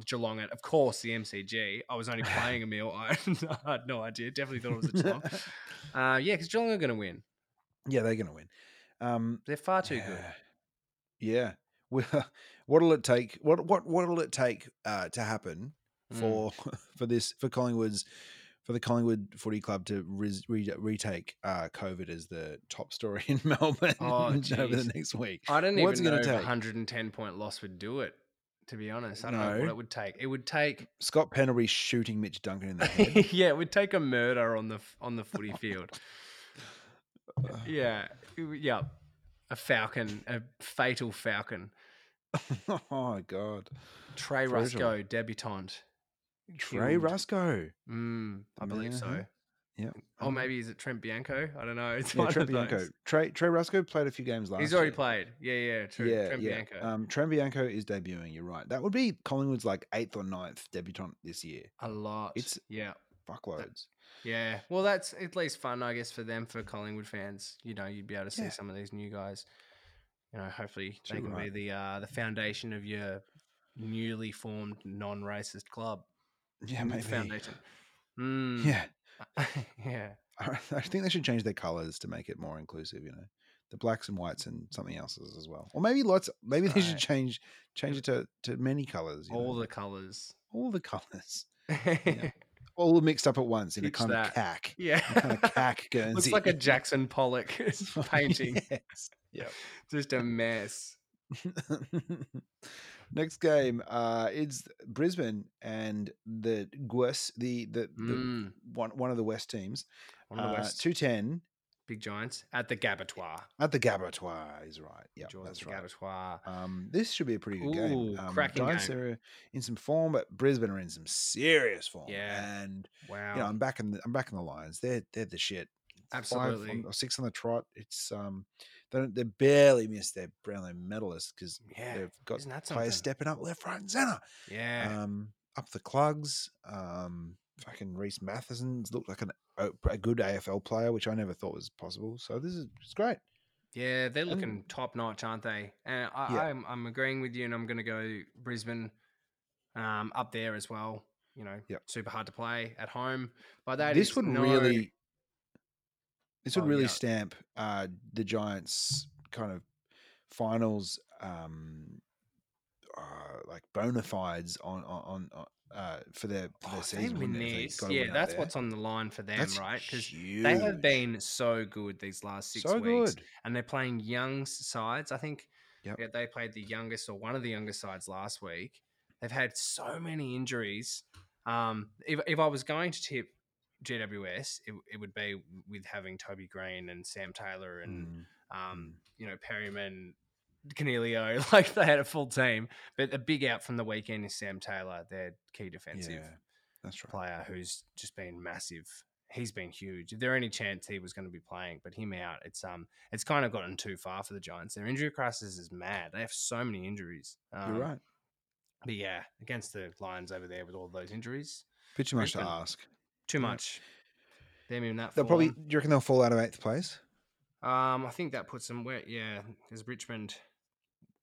Geelong at, of course, the MCG. I was only playing a meal. I had no idea. Definitely thought it was a Geelong. uh, yeah, because Geelong are going to win. yeah, they're gonna win. Um, They're far too good. yeah. Yeah. Well, what'll it take? What what what'll it take uh, to happen Mm. for for this for Collingwood's for the Collingwood Footy Club to res, re, retake uh, COVID as the top story in Melbourne Oh, over the next week? I don't What's even know if a 110 point loss would do it. To be honest, I don't know what it would take. It would take, Scott Pendlebury shooting Mitch Duncan in the head. yeah, it would take a murder on the on the footy field. Yeah, yeah, a falcon, a fatal falcon. oh my god, Trey Brutal. Ruscoe, debutante. Trey Killed. Ruscoe. Mm, I believe so. Uh-huh. Or maybe is it Trent Bianco? I don't know. It's yeah, of Bianco. those. Trey Trey Ruscoe played a few games last. He's already year. played. Yeah, yeah. True. Yeah, Trent yeah. Bianco. Um, Trent Bianco is debuting. You're right. That would be Collingwood's like eighth or ninth debutant this year. a lot. it's- yeah, Fuckloads. yeah. Well, that's at least fun, I guess, for them for Collingwood fans. You know, you'd be able to see Yeah. some of these new guys. You know, hopefully they can right. be the uh, the foundation of your newly formed non-racist club. Yeah, maybe. Foundation. Mm, Yeah, yeah. I I think they should change their colors to make it more inclusive. You know, the blacks and whites and something else as well. Or maybe lots. Maybe they should change change it to to many colors. All the colours. all the colors, yeah. all mixed up at once in a kind that. of cack. kind of cack Guernsey. Looks like a Jackson Pollock painting. yes. Yep. Just a mess. Next game uh, is Brisbane and the Gues, the the, the Mm, one one of the West teams. one of the Uh, two ten big giants at the Gabbatoir. at the Gabbatoir is right. Yeah, that's right. Gabbatoir. Um, this should be a pretty good game. Ooh, Um, cracking Giants game. are in some form, but Brisbane are in some serious form. Yeah. and Wow. you know I'm back in the I'm back in the Lions. They're they're the shit. Absolutely. on- or six on the trot. It's um they they barely missed their Brownlow medalists because yeah. they've got players something? stepping up left, right, and center. Yeah. Um, up the clugs. Um, fucking Rhys Mathieson's looked like an, a, a good AFL player, which I never thought was possible. So this is it's great. Yeah, they're looking top notch, aren't they? And I, Yeah. I'm I'm agreeing with you, and I'm going to go Brisbane um, up there as well. You know, Yep. super hard to play at home, but that this is would no- really this would Oh, really yeah. stamp uh, the Giants' kind of finals um, uh, like bona fides on on, on uh, for their for Oh, their they season. win wouldn't it, if they these, yeah, that's what's on the line for them, That's right? Because they have been so good these last six so weeks, good. and they're playing young sides. I think Yep. yeah, they played the youngest or one of the youngest sides last week. They've had so many injuries. Um, if, if I was going to tip GWS, it, it would be with having Toby Greene and Sam Taylor and Mm, um, you know Perryman, Coniglio. Like they had a full team, but a big out from the weekend is Sam Taylor, their key defensive yeah, that's right. player who's just been massive. He's been huge. If there any chance he was going to be playing, but him out, it's um, it's kind of gotten too far for the Giants. Their injury crisis is mad. They have so many injuries. Um, You're right. But yeah, against the Lions over there with all those injuries, Bit too much to ask. Too much. Them in that. They'll probably. Do you reckon they'll fall out of eighth place? Um, I think that puts them where. Yeah, because Richmond,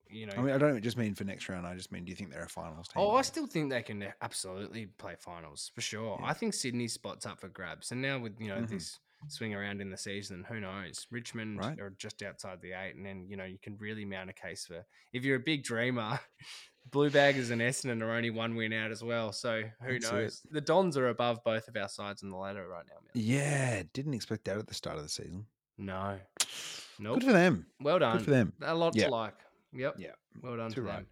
you know. I mean, I don't just mean for next round. I just mean, do you think they're a finals team? Oh, I still think they can absolutely play finals for sure. Yeah. I think Sydney spots up for grabs, and now with you know Mhm. this swing around in the season, who knows? Richmond Right. are just outside the eight, and then you know you can really mount a case for if you're a big dreamer. Blue Baggers and Essendon are only one win out as well, so who That's it. knows? The Dons are above both of our sides in the ladder right now. Man. Yeah, didn't expect that at the start of the season. No, nope. Good for them. well done. Good for them. A lot Yeah. to like. Yep. Yeah. Well done Too to right. them.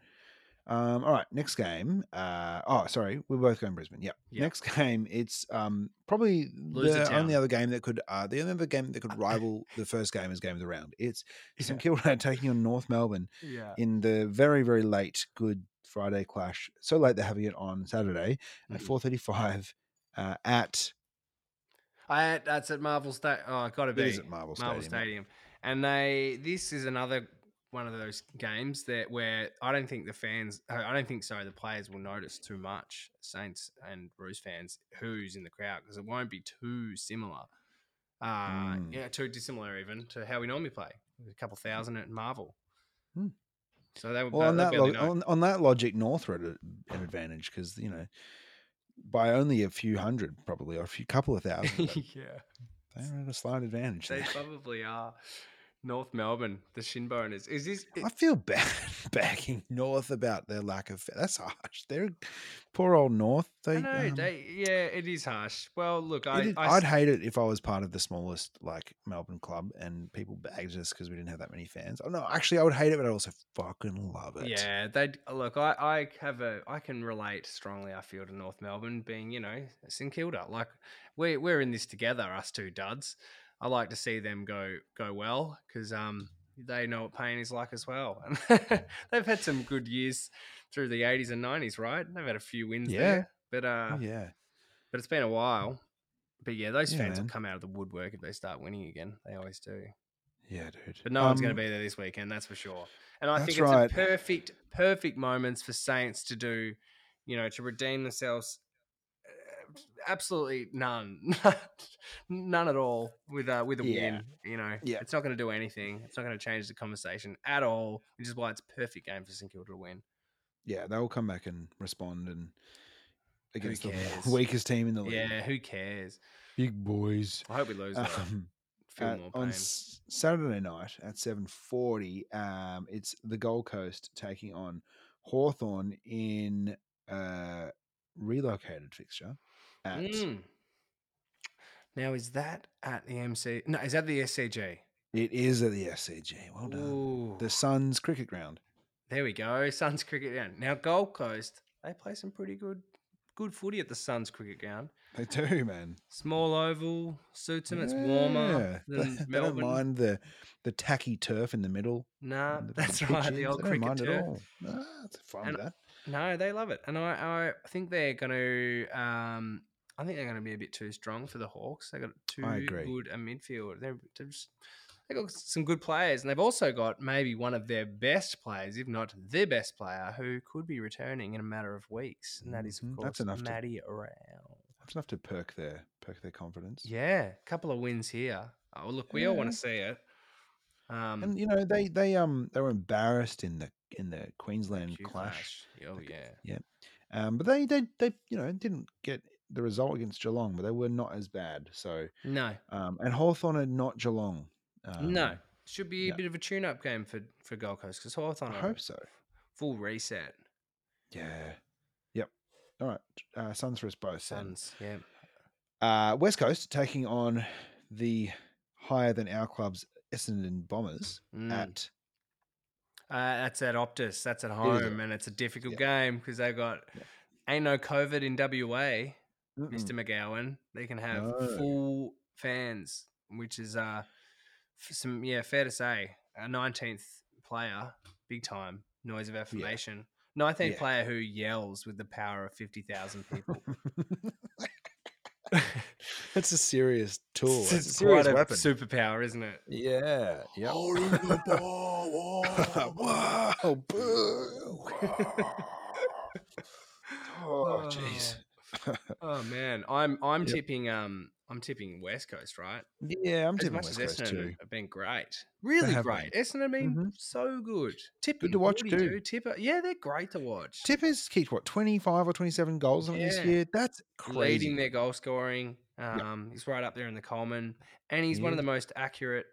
Um, all right, next game. Uh, oh, sorry, we're both going Brisbane. Yep. Yep. Next game, it's um, probably Loser the town. only other game that could uh, the only other game that could rival the first game as game of the round. It's St Yeah. Kilda taking on North Melbourne Yeah. in the very very late Good Friday clash. So late they're having it on Saturday at Mhm. four thirty five uh, at I that's at Marvel State. Oh, got to it be is at Marvel, Marvel Stadium. Stadium. And they this is another one of those games that where I don't think the fans I don't think sorry the players will notice too much Saints and Bruce fans who's in the crowd because it won't be too similar. Uh Mm. yeah, too dissimilar even to how we normally play. A couple thousand at Marvel. Hmm. So they would Well, on that know. on, on that logic, North are at a- an advantage because you know by only a few hundred, probably or a few couple of thousand. yeah. they're at a slight advantage. They there. probably are. North Melbourne, the Shinboners. Is this I feel bad backing North about their lack of. That's harsh. They're poor old North. They, I know, um, they, yeah, it is harsh. Well, look, I, it is- I I'd hate it if I was part of the smallest like Melbourne club and people bagged us because we didn't have that many fans. Oh no, actually, I would hate it, but I also fucking love it. yeah, they look. I, I have a, I can relate strongly. I feel to North Melbourne being, you know, St Kilda. Like we we're in this together, us two duds. I like to see them go go well because um they know what pain is like as well. And they've had some good years through the eighties and nineties, right? They've had a few wins Yeah. there, but uh, Oh, yeah. but it's been a while. But yeah, those Yeah, fans man. will come out of the woodwork if they start winning again. They always do. Yeah, dude. But no one's going Um, to be there this weekend, that's for sure. And I think it's right. a perfect, perfect moments for Saints to do, you know, to redeem themselves. Uh, Absolutely none, none at all with uh, with a Yeah. win. You know, Yeah. it's not going to do anything. It's not going to change the conversation at all. Which is why it's a perfect game for St Kilda to win. Yeah, they'll come back and respond and against the weakest team in the league. Yeah, who cares? Big boys. I hope we lose. Um, at- more on. S- Saturday night at seven forty. Um, it's the Gold Coast taking on Hawthorn in a relocated fixture at Mm. Now is that at the MC? No, is that the SCG? it is at the SCG. Well done. Ooh, The Suns cricket ground. there we go. Suns cricket ground. Now Gold Coast, they play some pretty good, good footy at the Suns cricket ground. They do, man. Small oval suits them. It's warmer Yeah. than They, they don't mind the the tacky turf in the middle. Nah, the that's big right. The old They cricket turf. all. Nah, it's And. No, they love it, and I, I think they're going to. Um, I think they're going to be a bit too strong for the Hawks. They got too I agree. good a midfield. They're, they're just, they got some good players, and they've also got maybe one of their best players, if not the best player, who could be returning in a matter of weeks, and that is of Mhm, course that's enough to- Rowell. That's enough to perk their perk their confidence. Yeah, a couple of wins here. Oh look, we all want to see it. Um, And you know they they um they were embarrassed in the in the Queensland Q clash. Oh the- yeah. Um, but they they they you know didn't get the result against Geelong, but they were not as bad. So No, um, and Hawthorn are not Geelong. Um, no. Should be yeah. a bit of a tune-up game for for Gold Coast because I Hawthorn are hope so. full reset. Yeah. Yep. All right. Uh, Suns for us both. Suns, yeah. Uh, West Coast taking on the higher than our club's Essendon Bombers Mm. at Uh, that's at Optus. That's at home, at and it's a difficult Yeah. game because they've got Yeah. ain't no COVID in WA, Mm-mm. Mr. McGowan. They can have No. full fans, which is uh some yeah fair to say a nineteenth player, big time noise of affirmation. Nineteenth Yeah. player who yells with the power of fifty thousand people. That's a serious tool. it's That's a serious quite a weapon. superpower, isn't it? yeah. Yep. Oh, jeez. Oh man, I'm I'm Yep. tipping um I'm tipping West Coast, right? Yeah, I'm as tipping West as Coast Essendon too. have been great, really great. been. Essendon have been Mhm. so good. Tipping to watch too. Tipper, yeah, they're great to watch. Tippers keep what, 25 or 27 goals on this year? That's crazy. leading their goal scoring. Um, he's right up there in the Coleman, and he's He one of the most accurate.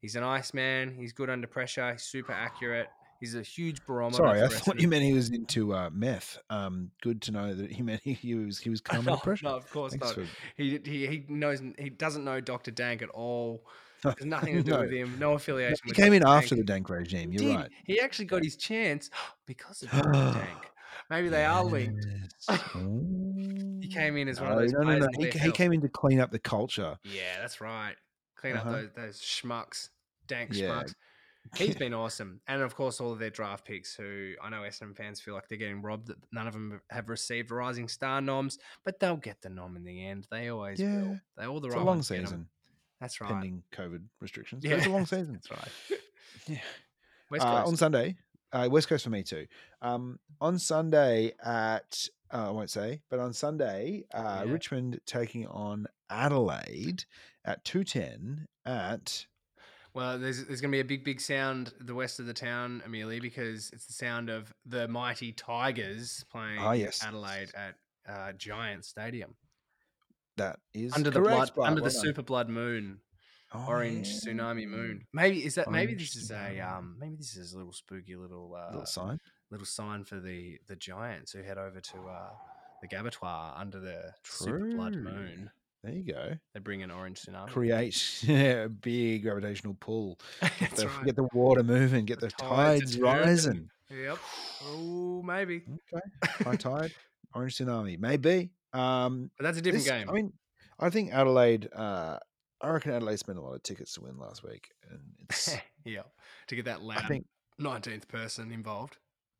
He's an ice man. He's good under pressure. He's super accurate. He's a huge barometer. Sorry, I thought you meant he was into uh, meth. Um, good to know that he meant he, he was he was calm no, under pressure. no, of course Thanks not. for- He, he he knows he doesn't know Dr. Dank at all. There's nothing to do No. with him. No affiliation. He came in Dr. after Dank. the Dank regime. You're right. He actually got his chance because of Dr. Dank. Maybe they are linked. He came in as no, one of those no, no, no. He, he came in to clean up the culture. Yeah, that's right. Clean Uh-huh. up those, those schmucks, dank Yeah. schmucks. He's been awesome, and of course, all of their draft picks. Who I know Essendon fans feel like they're getting robbed. That none of them have received rising star noms, but they'll get the nom in the end. They always Yeah. will. They all the It's right a long ones get 'em. season, That's right. pending COVID restrictions. Yeah, but it's a long season. That's right. Yeah. West Uh, on Sunday, uh, West Coast for me too. Um, on Sunday at uh, I won't say, but on Sunday, uh, Yeah. Richmond taking on Adelaide at two ten at Well, there's there's going to be a big, big sound the west of the town, Amelia, because it's the sound of the mighty Tigers playing Ah, yes. Adelaide at uh, Giant Stadium that is under the correct, blood, under the super blood moon, Oh, orange yeah. tsunami moon. Maybe is that maybe this is a um maybe this is a little spooky little uh, Little sign. little sign for the the Giants who head over to uh, the Gabbatoir under the super blood moon. There you go. They bring an orange tsunami. Create yeah, a big gravitational pull. Get the, right. get the water moving. Get the, The tides tides, rising. Yep. Oh, maybe. Okay. High tide. Orange tsunami. Maybe. Um, But that's a different this- game. I mean, I think Adelaide. Uh, I reckon Adelaide spent a lot of tickets to win last week, and it's. yeah. To get that I loud think, 19th person involved.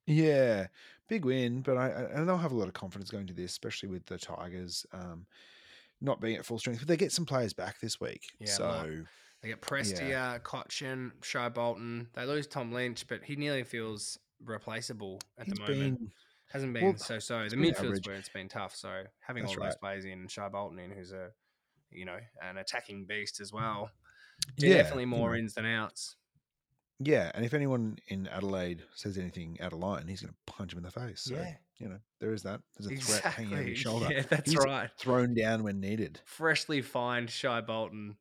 yeah, big win, but I, I and they'll have a lot of confidence going to this, especially with the Tigers um, not being at full strength. But they get some players back this week, Yeah, so They get Prestia, Cotchin, Shai Bolton. They lose Tom Lynch, but he nearly feels replaceable at he's the moment. been. Hasn't been well, so so. The midfield's where it's been tough. So having That's all those players in, and Shai Bolton in, who's a you know an attacking beast as well. Yeah, Definitely more ins than outs. Yeah, and if anyone in Adelaide says anything out of line, he's going to punch him in the face. So, yeah, you know, there is that. There's a threat exactly. hanging over his shoulder. Yeah, that's He's- right. Thrown down when needed. Freshly fined Shai Bolton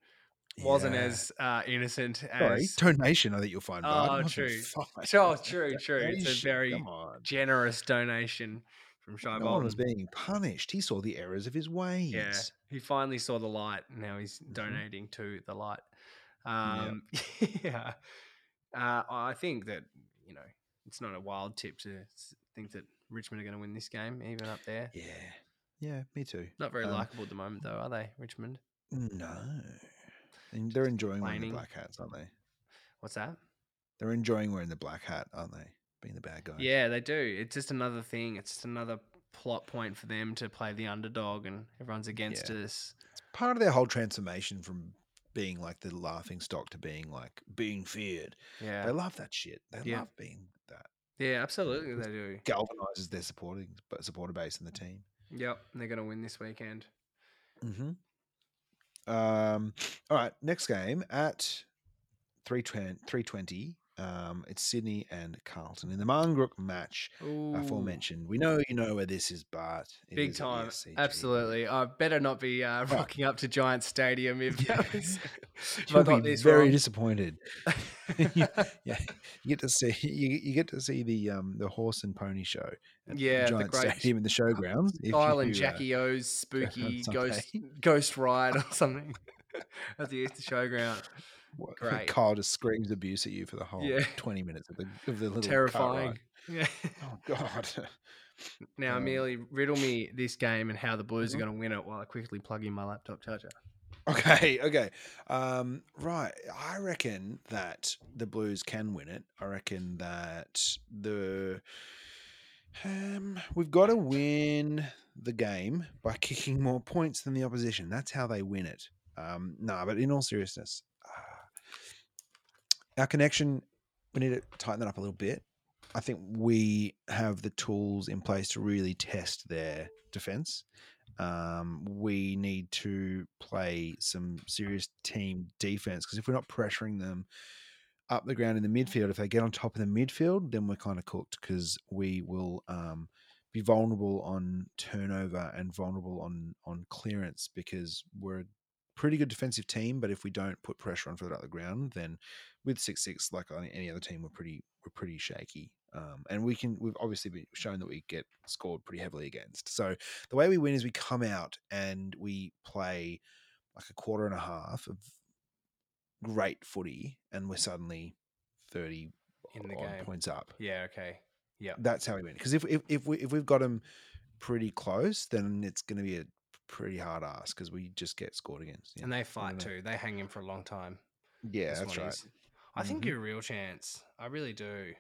wasn't Yeah. as uh, innocent Sorry, as. donation. I think you'll find. Oh, true. Oh, true, true. It's a very generous donation from Shai No one was being punished. He saw the errors of his ways. Yeah, he finally saw the light. Now he's Mm-hmm. donating to the light. Um, yeah, uh, I think that you know it's not a wild tip to think that Richmond are going to win this game, even up there. Yeah. Yeah, me too. Not very Um, likable at the moment, though, are they, Richmond? No. And they're enjoying wearing the black hats, aren't they? What's that? They're enjoying wearing the black hat, aren't they? Being the bad guy. Yeah, they do. It's just another thing. It's just another plot point for them to play the underdog, and everyone's against Yeah. us. It's part of their whole transformation from being like the laughing stock to being like being feared. Yeah, They love that shit. They Yeah. love being that. Yeah, absolutely, they do. Galvanizes their supporting supporter base in the team. Yep, they're going to win this weekend. Mm-hmm. Um, all right, next game at 320, 320 um, it's Sydney and Carlton in the Marngrook match Ooh. aforementioned. We know you know where this is, but Big time, absolutely. I better not be uh, rocking up to Giant Stadium if that was. if I You'll got be this very wrong. disappointed. You- yeah, you get to see you, you get to see the um the horse and pony show at Yeah, the Giant great Stadium in the showgrounds. if Kyle and you, uh, Jackie O's spooky ghost ghost ride or something at the Easter Showground. What- great. Kyle just screams abuse at you for the whole Yeah. twenty minutes of the of the little Terrifying. Yeah. Oh God. Now, Um, Amelia, riddle me this game and how the Blues are going to win it while I quickly plug in my laptop charger. Okay, okay. Um, right. I reckon that the Blues can win it. I reckon that the um, we've got to win the game by kicking more points than the opposition. That's how they win it. Um, no, but in all seriousness, our connection, we need to tighten that up a little bit. I think we have the tools in place to really test their defense. Um, we need to play some serious team defense because if we're not pressuring them up the ground in the midfield, if they get on top of the midfield, then we're kind of cooked because we will um, be vulnerable on turnover and vulnerable on on clearance because we're pretty good defensive team. But if we don't put pressure on further up the ground, then with six six, like on any other team, we're pretty we're pretty shaky. Um, and we can we've obviously been shown that we get scored pretty heavily against. So the way we win is we come out and we play like a quarter and a half of great footy, and we're suddenly thirty In the game. points up. Yeah, okay. Yeah. That's how we win. Because if, if if we if we've got them pretty close, then it's going to be a pretty hard ask because we just get scored against. Yeah. And they fight too. They hang in for a long time. Yeah, that's right. I think Mhm. you're a real chance. I really do.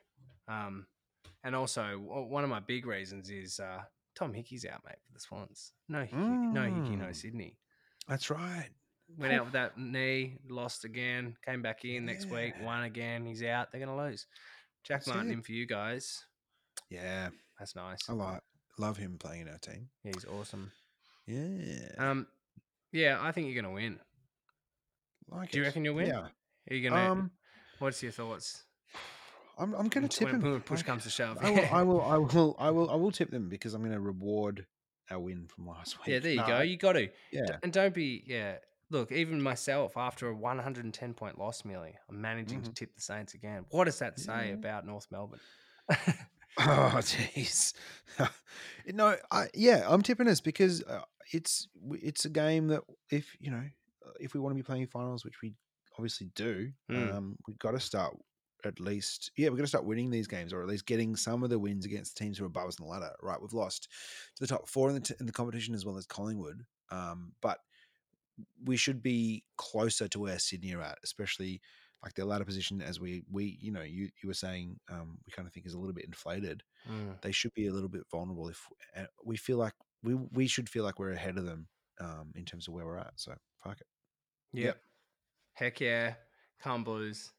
Um, and also, one of my big reasons is uh, Tom Hickey's out, mate, for the Swans. No Hickey, no Hickey, no Mm. Sydney. That's right. Went out with that knee, lost again, came back in next week, won again. He's out. They're going to lose. Jack That's Martin it. in for you guys. Yeah, That's nice. I like love him playing in our team. Yeah, he's awesome. Yeah, Um, yeah, I think you're going to win. like do you it. reckon you'll win? Yeah. Are you to? Um, what's your thoughts? I'm I'm going When- to tip when him. push comes to shove. I will, I will, I will, I will, I will tip them because I'm going to reward our win from last week. Yeah, there you No, go. You got to. Yeah, And don't be, yeah. Look, even myself, after a 110 point loss, merely, I'm managing to tip the Saints again. What does that say Mm-hmm. Yeah. about North Melbourne? Oh, jeez. no, I yeah, I'm tipping us because uh, it's it's a game that if you know uh, if we want to be playing finals, which we obviously do, Mm. um, we've got to start at least yeah, we've got to start winning these games or at least getting some of the wins against the teams who are above us in the ladder. Right, we've lost to the top four in the t- in the competition as well as Collingwood, um, but we should be closer to where Sydney are at, especially like their ladder position as we we you know you you were saying um, we kind of think is a little bit inflated Mm. they should be a little bit vulnerable if uh, we feel like we we should feel like we're ahead of them um, in terms of where we're at. So fuck it, Yep. Yep. Heck yeah. Calm Blues.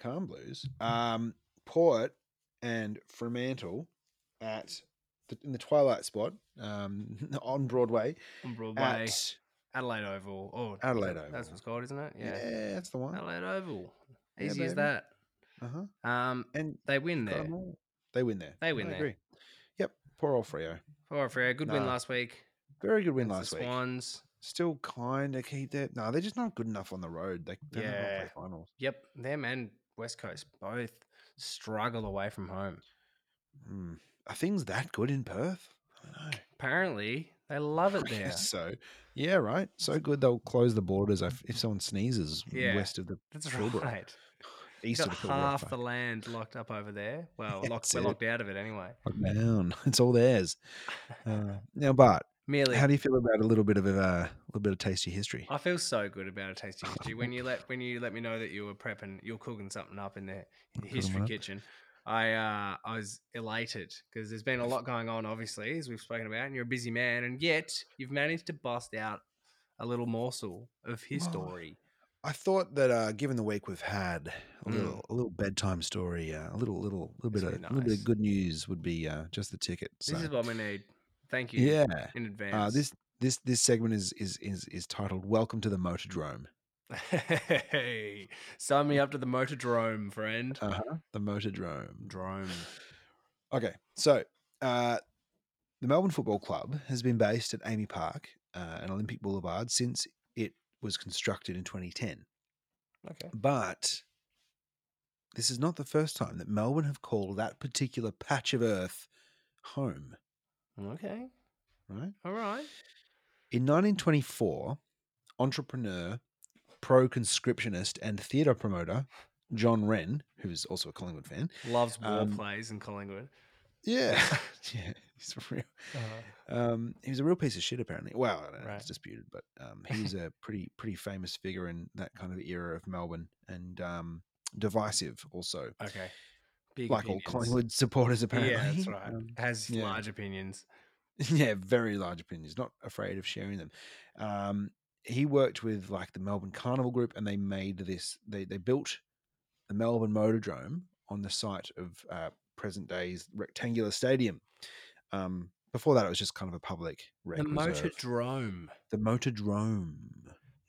calm blues. Um, Port and Fremantle at the, in the twilight spot um, on Broadway On Broadway. at Adelaide Oval. Oh, Adelaide Oval. That's what's called, isn't it? yeah. Yeah. that's the one. Adelaide Oval. Easy as that. Uh huh. Um, And they win there. They win there. They win I there. agree. Yep. Poor old Freo. Right, Freo. Good win last week. Very good win last the week. Swans. still kind of keep that. No, they're just not good enough on the road. They they don't want to Yeah. play finals. Yep, them and West Coast both struggle away from home. Hmm. Are things that good in Perth? I don't know. Apparently, they love it there. so yeah, right. So good they'll close the borders if, if someone sneezes Yeah, west of the That's Pilbara, right. East Got of the half the land locked up over there. Well, locked, we're locked out of it anyway. Locked down. It's all theirs. Uh, now, Bart, Merely, how do you feel about a little bit of a uh, little bit of tasty history? I feel so good about a tasty history. When you let when you let me know that you were prepping, you're cooking something up in the Cooking history kitchen. I uh, I was elated because there's been a lot going on, obviously, as we've spoken about, and you're a busy man, and yet you've managed to bust out a little morsel of his Well, story. I thought that uh, given the week we've had, a Mm. little a little bedtime story, uh, a little little little bit of be little bit of good news would be uh, just the ticket. So This is what we need. Thank you yeah, in uh, advance. this this this segment is is is is titled "Welcome to the Motordrome." Hey, sign me up to the motordrome, friend. Uh huh. The Motordrome. Drome. Okay, so uh, the Melbourne Football Club has been based at AAMI Park uh, and Olympic Boulevard since was constructed in 2010. Okay. But this is not the first time that Melbourne have called that particular patch of earth home, Okay. right? All right. In 1924, entrepreneur, pro conscriptionist, and theatre promoter John Wren, who is also a Collingwood fan, Loves war Um, plays in Collingwood. yeah, yeah, he's real. Um, he was a real piece of shit, apparently. Well, I don't know, Right. it's disputed, but um, he was a pretty pretty famous figure in that kind of era of Melbourne and um, divisive also, Okay. Big like all. Collingwood supporters apparently. Yeah, that's right. Um, Has yeah. large opinions. yeah, very large opinions, not afraid of sharing them. Um, he worked with like the Melbourne Carnival Group, and they made this. They they built the Melbourne Motordrome on the site of uh, present day's rectangular stadium. Um, before that, it was just kind of a public rec The reserve. motordrome, The Motordrome,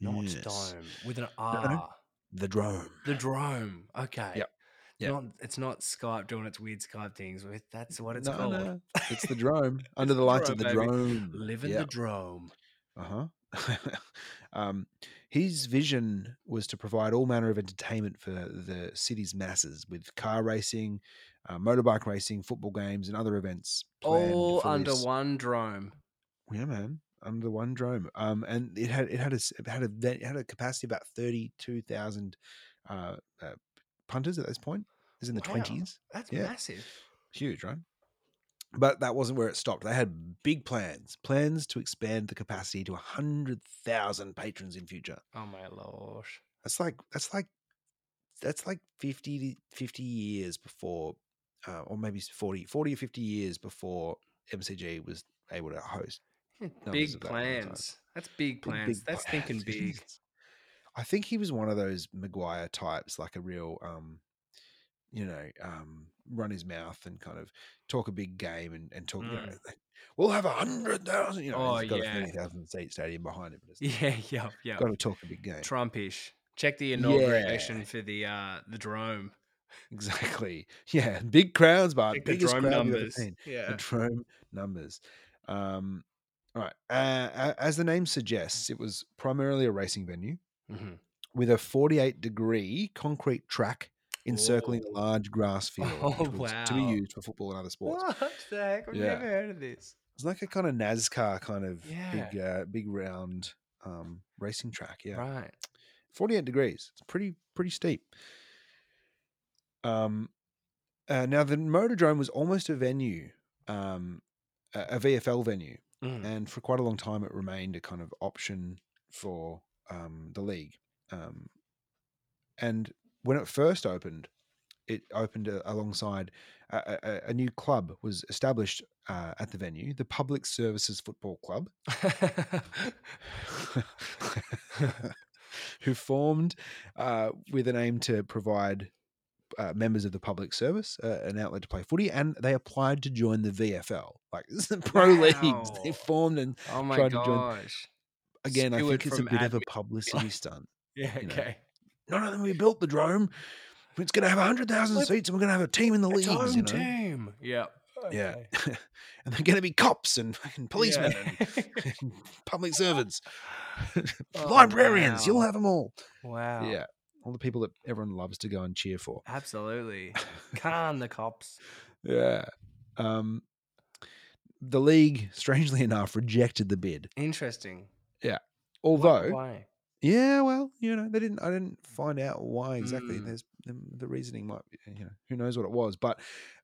not Yes. dome, with an no. R. the drome. The drome. Okay. Yep. Yep. Not it's not Skype doing its weird Skype things. With that's what it's no, called. no, it's the drome under the lights of the drome, baby. drome. Live in the drome. Uh huh. um, his vision was to provide all manner of entertainment for the city's masses with car racing, uh, motorbike racing, football games, and other events. All under this- one drome. Yeah, man, under one drome. Um, and it had it had a it had a it had a capacity of about thirty two thousand uh, uh, punters at this point. It was in the Wow. twenties. That's Yeah. massive. Huge, right? But that wasn't where it stopped. They had big plans, plans to expand the capacity to 100,000 patrons in future. Oh my lord. That's like that's like that's like 50 50 years before uh, or maybe 40 40 or 50 years before MCG was able to host. Big of that one time. plans. That's big plans. big That's thinking big. I think he was one of those Maguire types, like a real um you know, um, run his mouth and kind of talk a big game and, and talk, you know, Mm. we'll have a hundred thousand, you know, Oh, he's got yeah. a 30,000 seat stadium behind him. But Yeah, yeah, yeah. got to talk a big game. Trumpish. Check the inauguration for the uh the drome. Exactly. Yeah. Big crowds, but the biggest crowd you've ever numbers. seen. Yeah. The drome numbers. Um, all right. Uh, as the name suggests, it was primarily a racing venue Mhm. with a 48 degree concrete track encircling Oh. a large grass field Oh, which was to be used for football and other sports. What the heck? I've Yeah. never heard of this. It's like a kind of NASCAR kind of Yeah. big, uh, big round um, racing track. Yeah, Right. 48 degrees. It's pretty, pretty steep. Um, uh, now the Motordrome was almost a venue, um, a, a VFL venue, Mm. and for quite a long time it remained a kind of option for um, the league. Um, and when it first opened, it opened uh, alongside a, a, a- a new club was established uh, at the venue, the Public Services Football Club, who formed uh, with an aim to provide uh, members of the public service uh, an outlet to play footy, and they applied to join the VFL. Like this is the pro leagues. They formed, and oh my tried to join- gosh. again, I think it's a bit of a publicity stunt. Yeah, you know, okay. No, no, we built the drome. It's going to have hundred thousand seats, and we're going to have a team in the league. You know? team. Yeah. Yeah. and they're going to be cops and fucking policemen Yeah. and public servants, Oh, librarians. You'll have them all. wow. Yeah. All the people that everyone loves to go and cheer for. Absolutely. Can the cops. Yeah. Um, the league, strangely enough, rejected the bid. Interesting. Yeah. Although, Why? yeah, well, you know, they didn't. I didn't find out why exactly. Mm. There's the, the reasoning might, be, you know, who knows what it was. But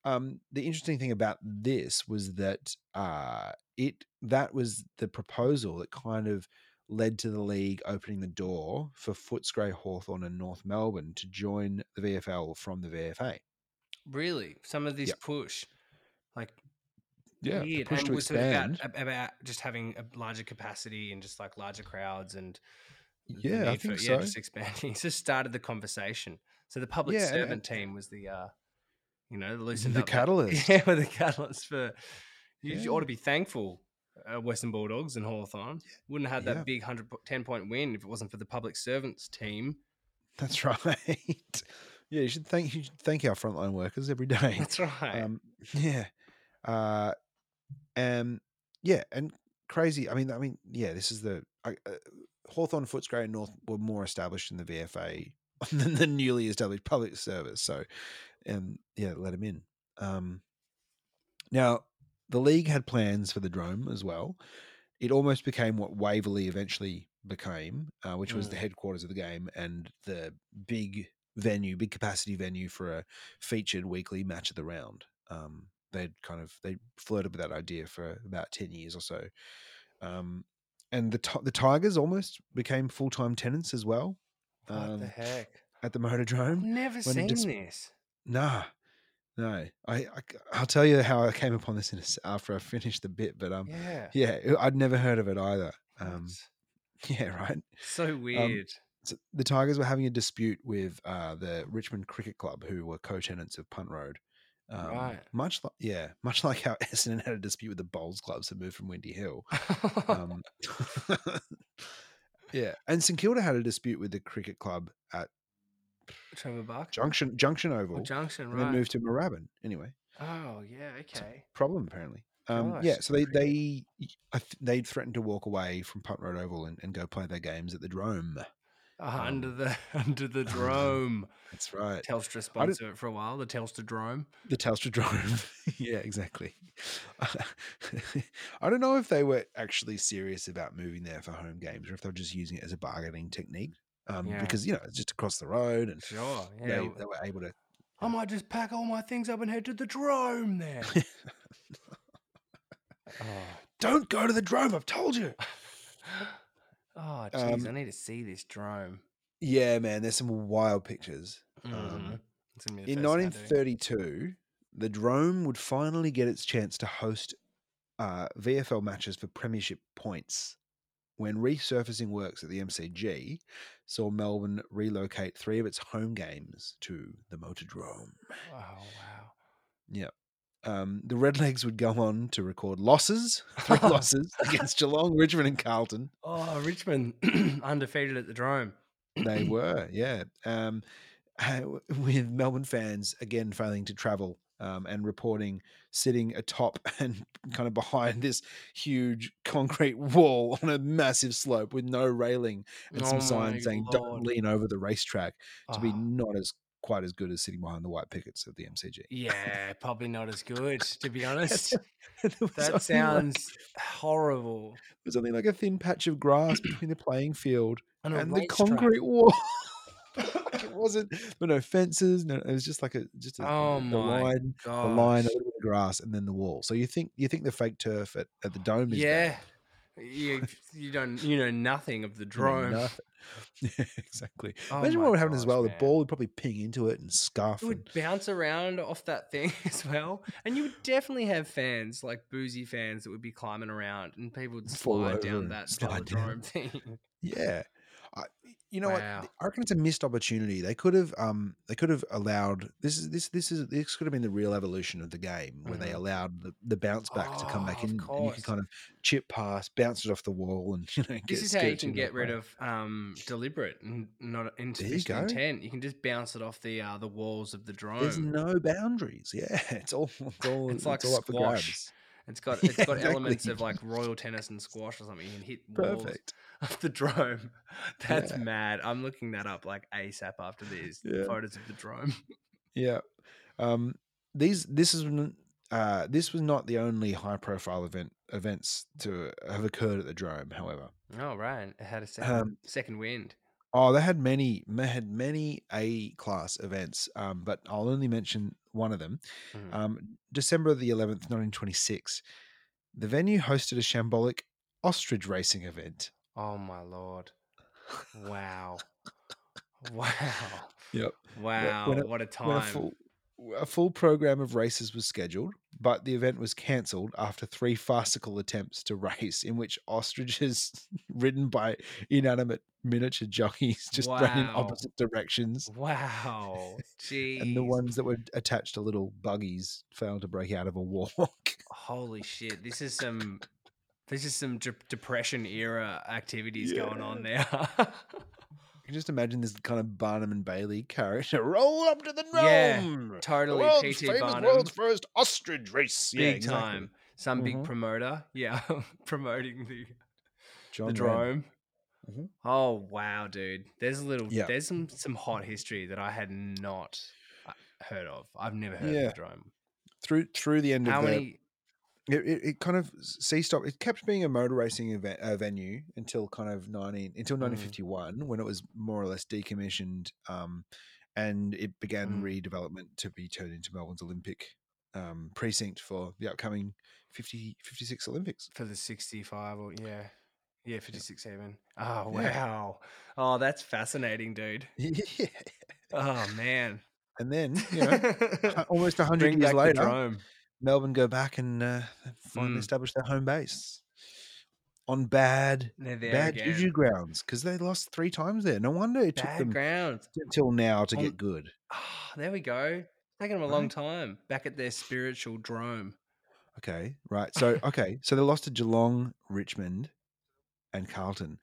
um, the interesting thing about this was that uh, it that was the proposal that kind of led to the league opening the door for Footscray, Hawthorn, and North Melbourne to join the VFL from the VFA. Really? Some of this Yeah. push. Like Yeah, the weird. push and to was it about, expand. about just having a larger capacity and just like larger crowds and Yeah, I think for, so. yeah, just expanding. It just started the conversation. So the public Yeah, and- servant team was the uh you know, loosened The up that- catalyst. yeah, with the catalyst for you Yeah. ought to be thankful uh, Western Bulldogs and Hawthorn wouldn't have had that Yeah. big 100 10 point win if it wasn't for the public servants team. That's right. yeah, you should thank you should thank our frontline workers every day. That's right. Um, yeah. Uh, and yeah, and crazy. I mean, I mean, yeah, this is the I, uh, Hawthorn, Footscray, and North were more established in the VFA than the newly established public service. So, um, yeah, let them in. Um, now, the league had plans for the drome as well. It almost became what Waverley eventually became, uh, which was the Mm. headquarters of the game and the big venue, big capacity venue for a featured weekly match of the round. Um, they'd kind of they flirted with that idea for about ten years or so, um, and the Ti- the Tigers almost became full time tenants as well what the um, heck? at the I've Motordrome. never seen dis- this. Nah, no, I, I will tell you how I came upon this in a after I finished the bit, but um, Yeah. yeah, I'd never heard of it either. Um, yeah, right. so weird. So the Tigers were having a dispute with uh, the Richmond Cricket Club, who were co-tenants of Punt Road. Um, Right. Much like yeah, much like how Essendon had a dispute with the Bowls clubs that moved from Windy Hill. Um, yeah, and St Kilda had a dispute with the cricket club at Trevor Buck. Junction Junction Oval, Oh, Junction, right. then moved to Moorabbin. Anyway, Oh, yeah, okay. problem apparently. Um, yeah, so they they they threatened to walk away from Punt Road Oval and, and go play their games at the Drome. Uh, under um, the under the drome. That's right. Telstra sponsor it for a while. The Telstra drome. The Telstra Drome. yeah, exactly. I don't know if they were actually serious about moving there for home games or if they were just using it as a bargaining technique. Um, Yeah. Because, you know, it's just across the road and Sure. Yeah. they, they were able to. I might just pack all my things up and head to the drome then. oh. Don't go to the Drome, I've told you. oh, jeez, Um, I need to see this drome. Yeah, man, there's some wild pictures. Um, be the in first thing I do. 1932, the Drome would finally get its chance to host uh, VFL matches for Premiership points when resurfacing works at the MCG saw Melbourne relocate three of its home games to the Motordrome. Oh wow. Yep. Um, the Redlegs would go on to record losses, three losses against Geelong, Richmond, and Carlton. Oh, Richmond undefeated at the drome. They were, yeah. Um, with Melbourne fans again failing to travel um, and reporting sitting atop and kind of behind this huge concrete wall on a massive slope with no railing and Oh some signs saying Lord. "Don't lean over the racetrack" to be Oh, not as quite as good as sitting behind the white pickets of the MCG. yeah, probably not as good to be honest. There was only That like- sounds horrible. There's only like a thin patch of grass between the playing field And, and the concrete wall. Wasn't, but no fences. No, it was just like a just a, Oh the line, the line, a Gosh. little bit of grass, and then the wall. So you think you think the fake turf at, at the dome is Yeah. You, you don't you know nothing of the drome. Yeah, exactly. Oh Imagine what would happen as gosh, well. The ball would probably ping into it and scuff. It And, would bounce around off that thing as well. And you would definitely have fans, like boozy fans, that would be climbing around and people would slide down and that slide down. thing. yeah, you know Wow. what? I reckon it's a missed opportunity. They could have, um, they could have allowed this is this this is this could have been the real evolution of the game where they Mhm. allowed the, the bounce back to come back Oh, in, and you could kind of chip pass, bounce it off the wall, and you know. This is how you can get rid play. of um, deliberate and not There you insufficient intent. You can just bounce it off the uh, the walls of the drome. There's no boundaries. Yeah, it's all it's all It's like all squash. It's got Yeah, it's got elements of like royal tennis and squash or something. You can hit walls Perfect. Of the drome. That's Yeah. mad. I'm looking that up like ASAP after these Yeah. photos of the drome. Yeah. Um, these this is uh, this was not the only high profile event events to have occurred at the Drome. However, Oh right, it had a second um, second wind. oh, they had many they had many A class events, um, but I'll only mention one of them. Mhm. Um, December the eleventh, nineteen twenty six, the venue hosted a shambolic ostrich racing event. Oh my lord! Wow, wow, Yep. wow! a- what a When a time! full a full program of races was scheduled, but the event was cancelled after three farcical attempts to race, in which ostriches ridden by inanimate miniature jockeys just ran in opposite directions, Wow, jeez! and the ones that were attached to little buggies failed to break out of a walk. Holy shit! This is some. This is some de- depression era activities going on there. You can just imagine this kind of Barnum and Bailey character roll up to the Yeah, totally the world's P.T. famous Barnum. world's first ostrich race. big yeah, exactly. time. Some big Mhm. promoter, yeah, promoting the John the drome. Mhm. Oh wow, dude! There's a little. Yeah. There's some some hot history that I had not uh, heard of. I've never heard of the drome. through through the end How of the many? It, it, it kind of ceased up. It kept being a motor racing event, uh, venue until kind of nineteen until Mm. nineteen fifty one when it was more or less decommissioned, um, and it began Mm. redevelopment to be turned into Melbourne's Olympic um, precinct for the upcoming 50, 56 Olympics. for the 65 or yeah yeah 56 even oh Yeah. wow oh that's fascinating dude yeah, oh man and then you know almost hundred bring years later, Melbourne go back and uh, finally Mm. establish their home base on bad bad again juju grounds because they lost three times there. No wonder it took bad them grounds until now to On- get good. oh, there we go taking them a long time back at their spiritual drome Okay, right. So okay, so they lost to Geelong, Richmond, and Carlton.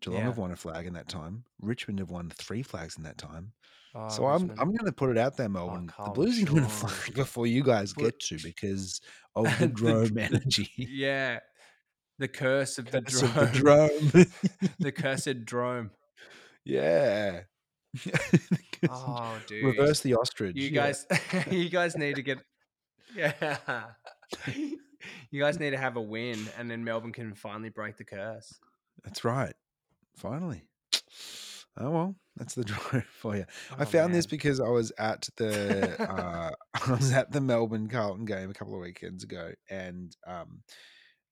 Geelong Yeah. have won a flag in that time. Richmond have won three flags in that time. Oh, so I'm I'm going to put it out there, Melbourne. the Blues are going to Shaw. before you guys get to because of the The drome energy. yeah the curse of the Curse drome of the drome. the cursed drome yeah. oh dude Reverse the ostrich. You yeah. guys, you guys need to get, yeah. You guys need to have a win, and then Melbourne can finally break the curse. That's right. Finally. Oh well, that's the drive for you. I Oh, found this because I was at the uh, I was at the Melbourne Carlton game a couple of weekends ago, and um,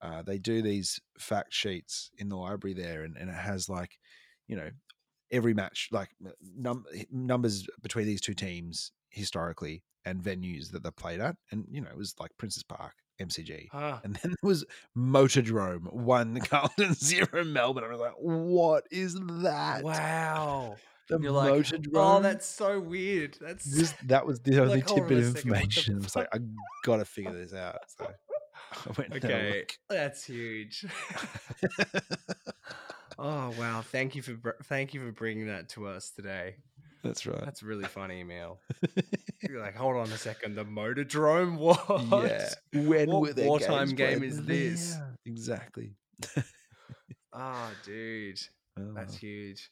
uh, they do these fact sheets in the library there, and, and it has like, you know, every match like num- numbers between these two teams historically and venues that they played at, and you know it was like Princess Park, MCG, and then there was Motordrome, one Carlton, zero Melbourne. I was like, what is that? Wow. The You're like, Motordrome. oh, that's so weird. That's This, that was the only Like, tidbit of second, what the information. I was like, I gotta figure this out. So I went and had a okay. That's huge. oh wow! Thank you for thank you for bringing that to us today. That's right. That's really funny, email. You're like, hold on a second, the motor drome. What? yeah. When What wartime game played is this? there? Exactly. Oh, dude. That's Oh. huge.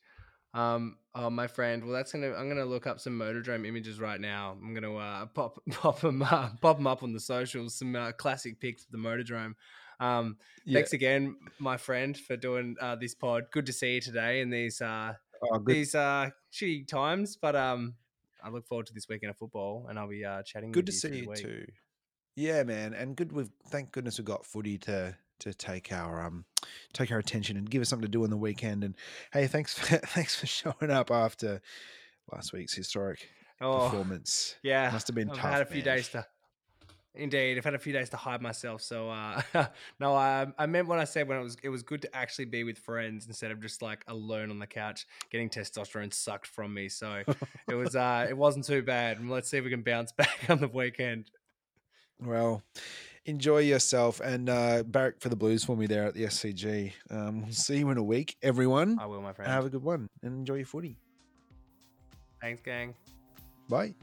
Um, oh, my friend. Well, that's gonna. I'm gonna look up some Motordrome images right now. I'm gonna uh, pop pop them uh, pop 'em up on the socials. Some uh, classic pics of the Motordrome. Um, Yeah. thanks again, my friend, for doing uh, this pod. Good to see you today in these uh, Oh, these uh, shitty times, but um, I look forward to this weekend of football, and I'll be uh, chatting. Good to you see you week. too. Yeah, man, and good. We've thank goodness we've got footy to to take our um take our attention and give us something to do on the weekend. And hey, thanks for thanks for showing up after last week's historic Oh, performance. yeah. Must have been I've tough. had a few man. days to Indeed, I've had a few days to hide myself. So uh, no, I, I meant when I said when it was it was good to actually be with friends instead of just like alone on the couch getting testosterone sucked from me. So it was uh, it wasn't too bad. And let's see if we can bounce back on the weekend. Well, enjoy yourself and uh, barrack for the Blues for me there at the SCG. Um, we'll see you in a week, everyone. I will, my friend. Have a good one and enjoy your footy. Thanks, gang. Bye.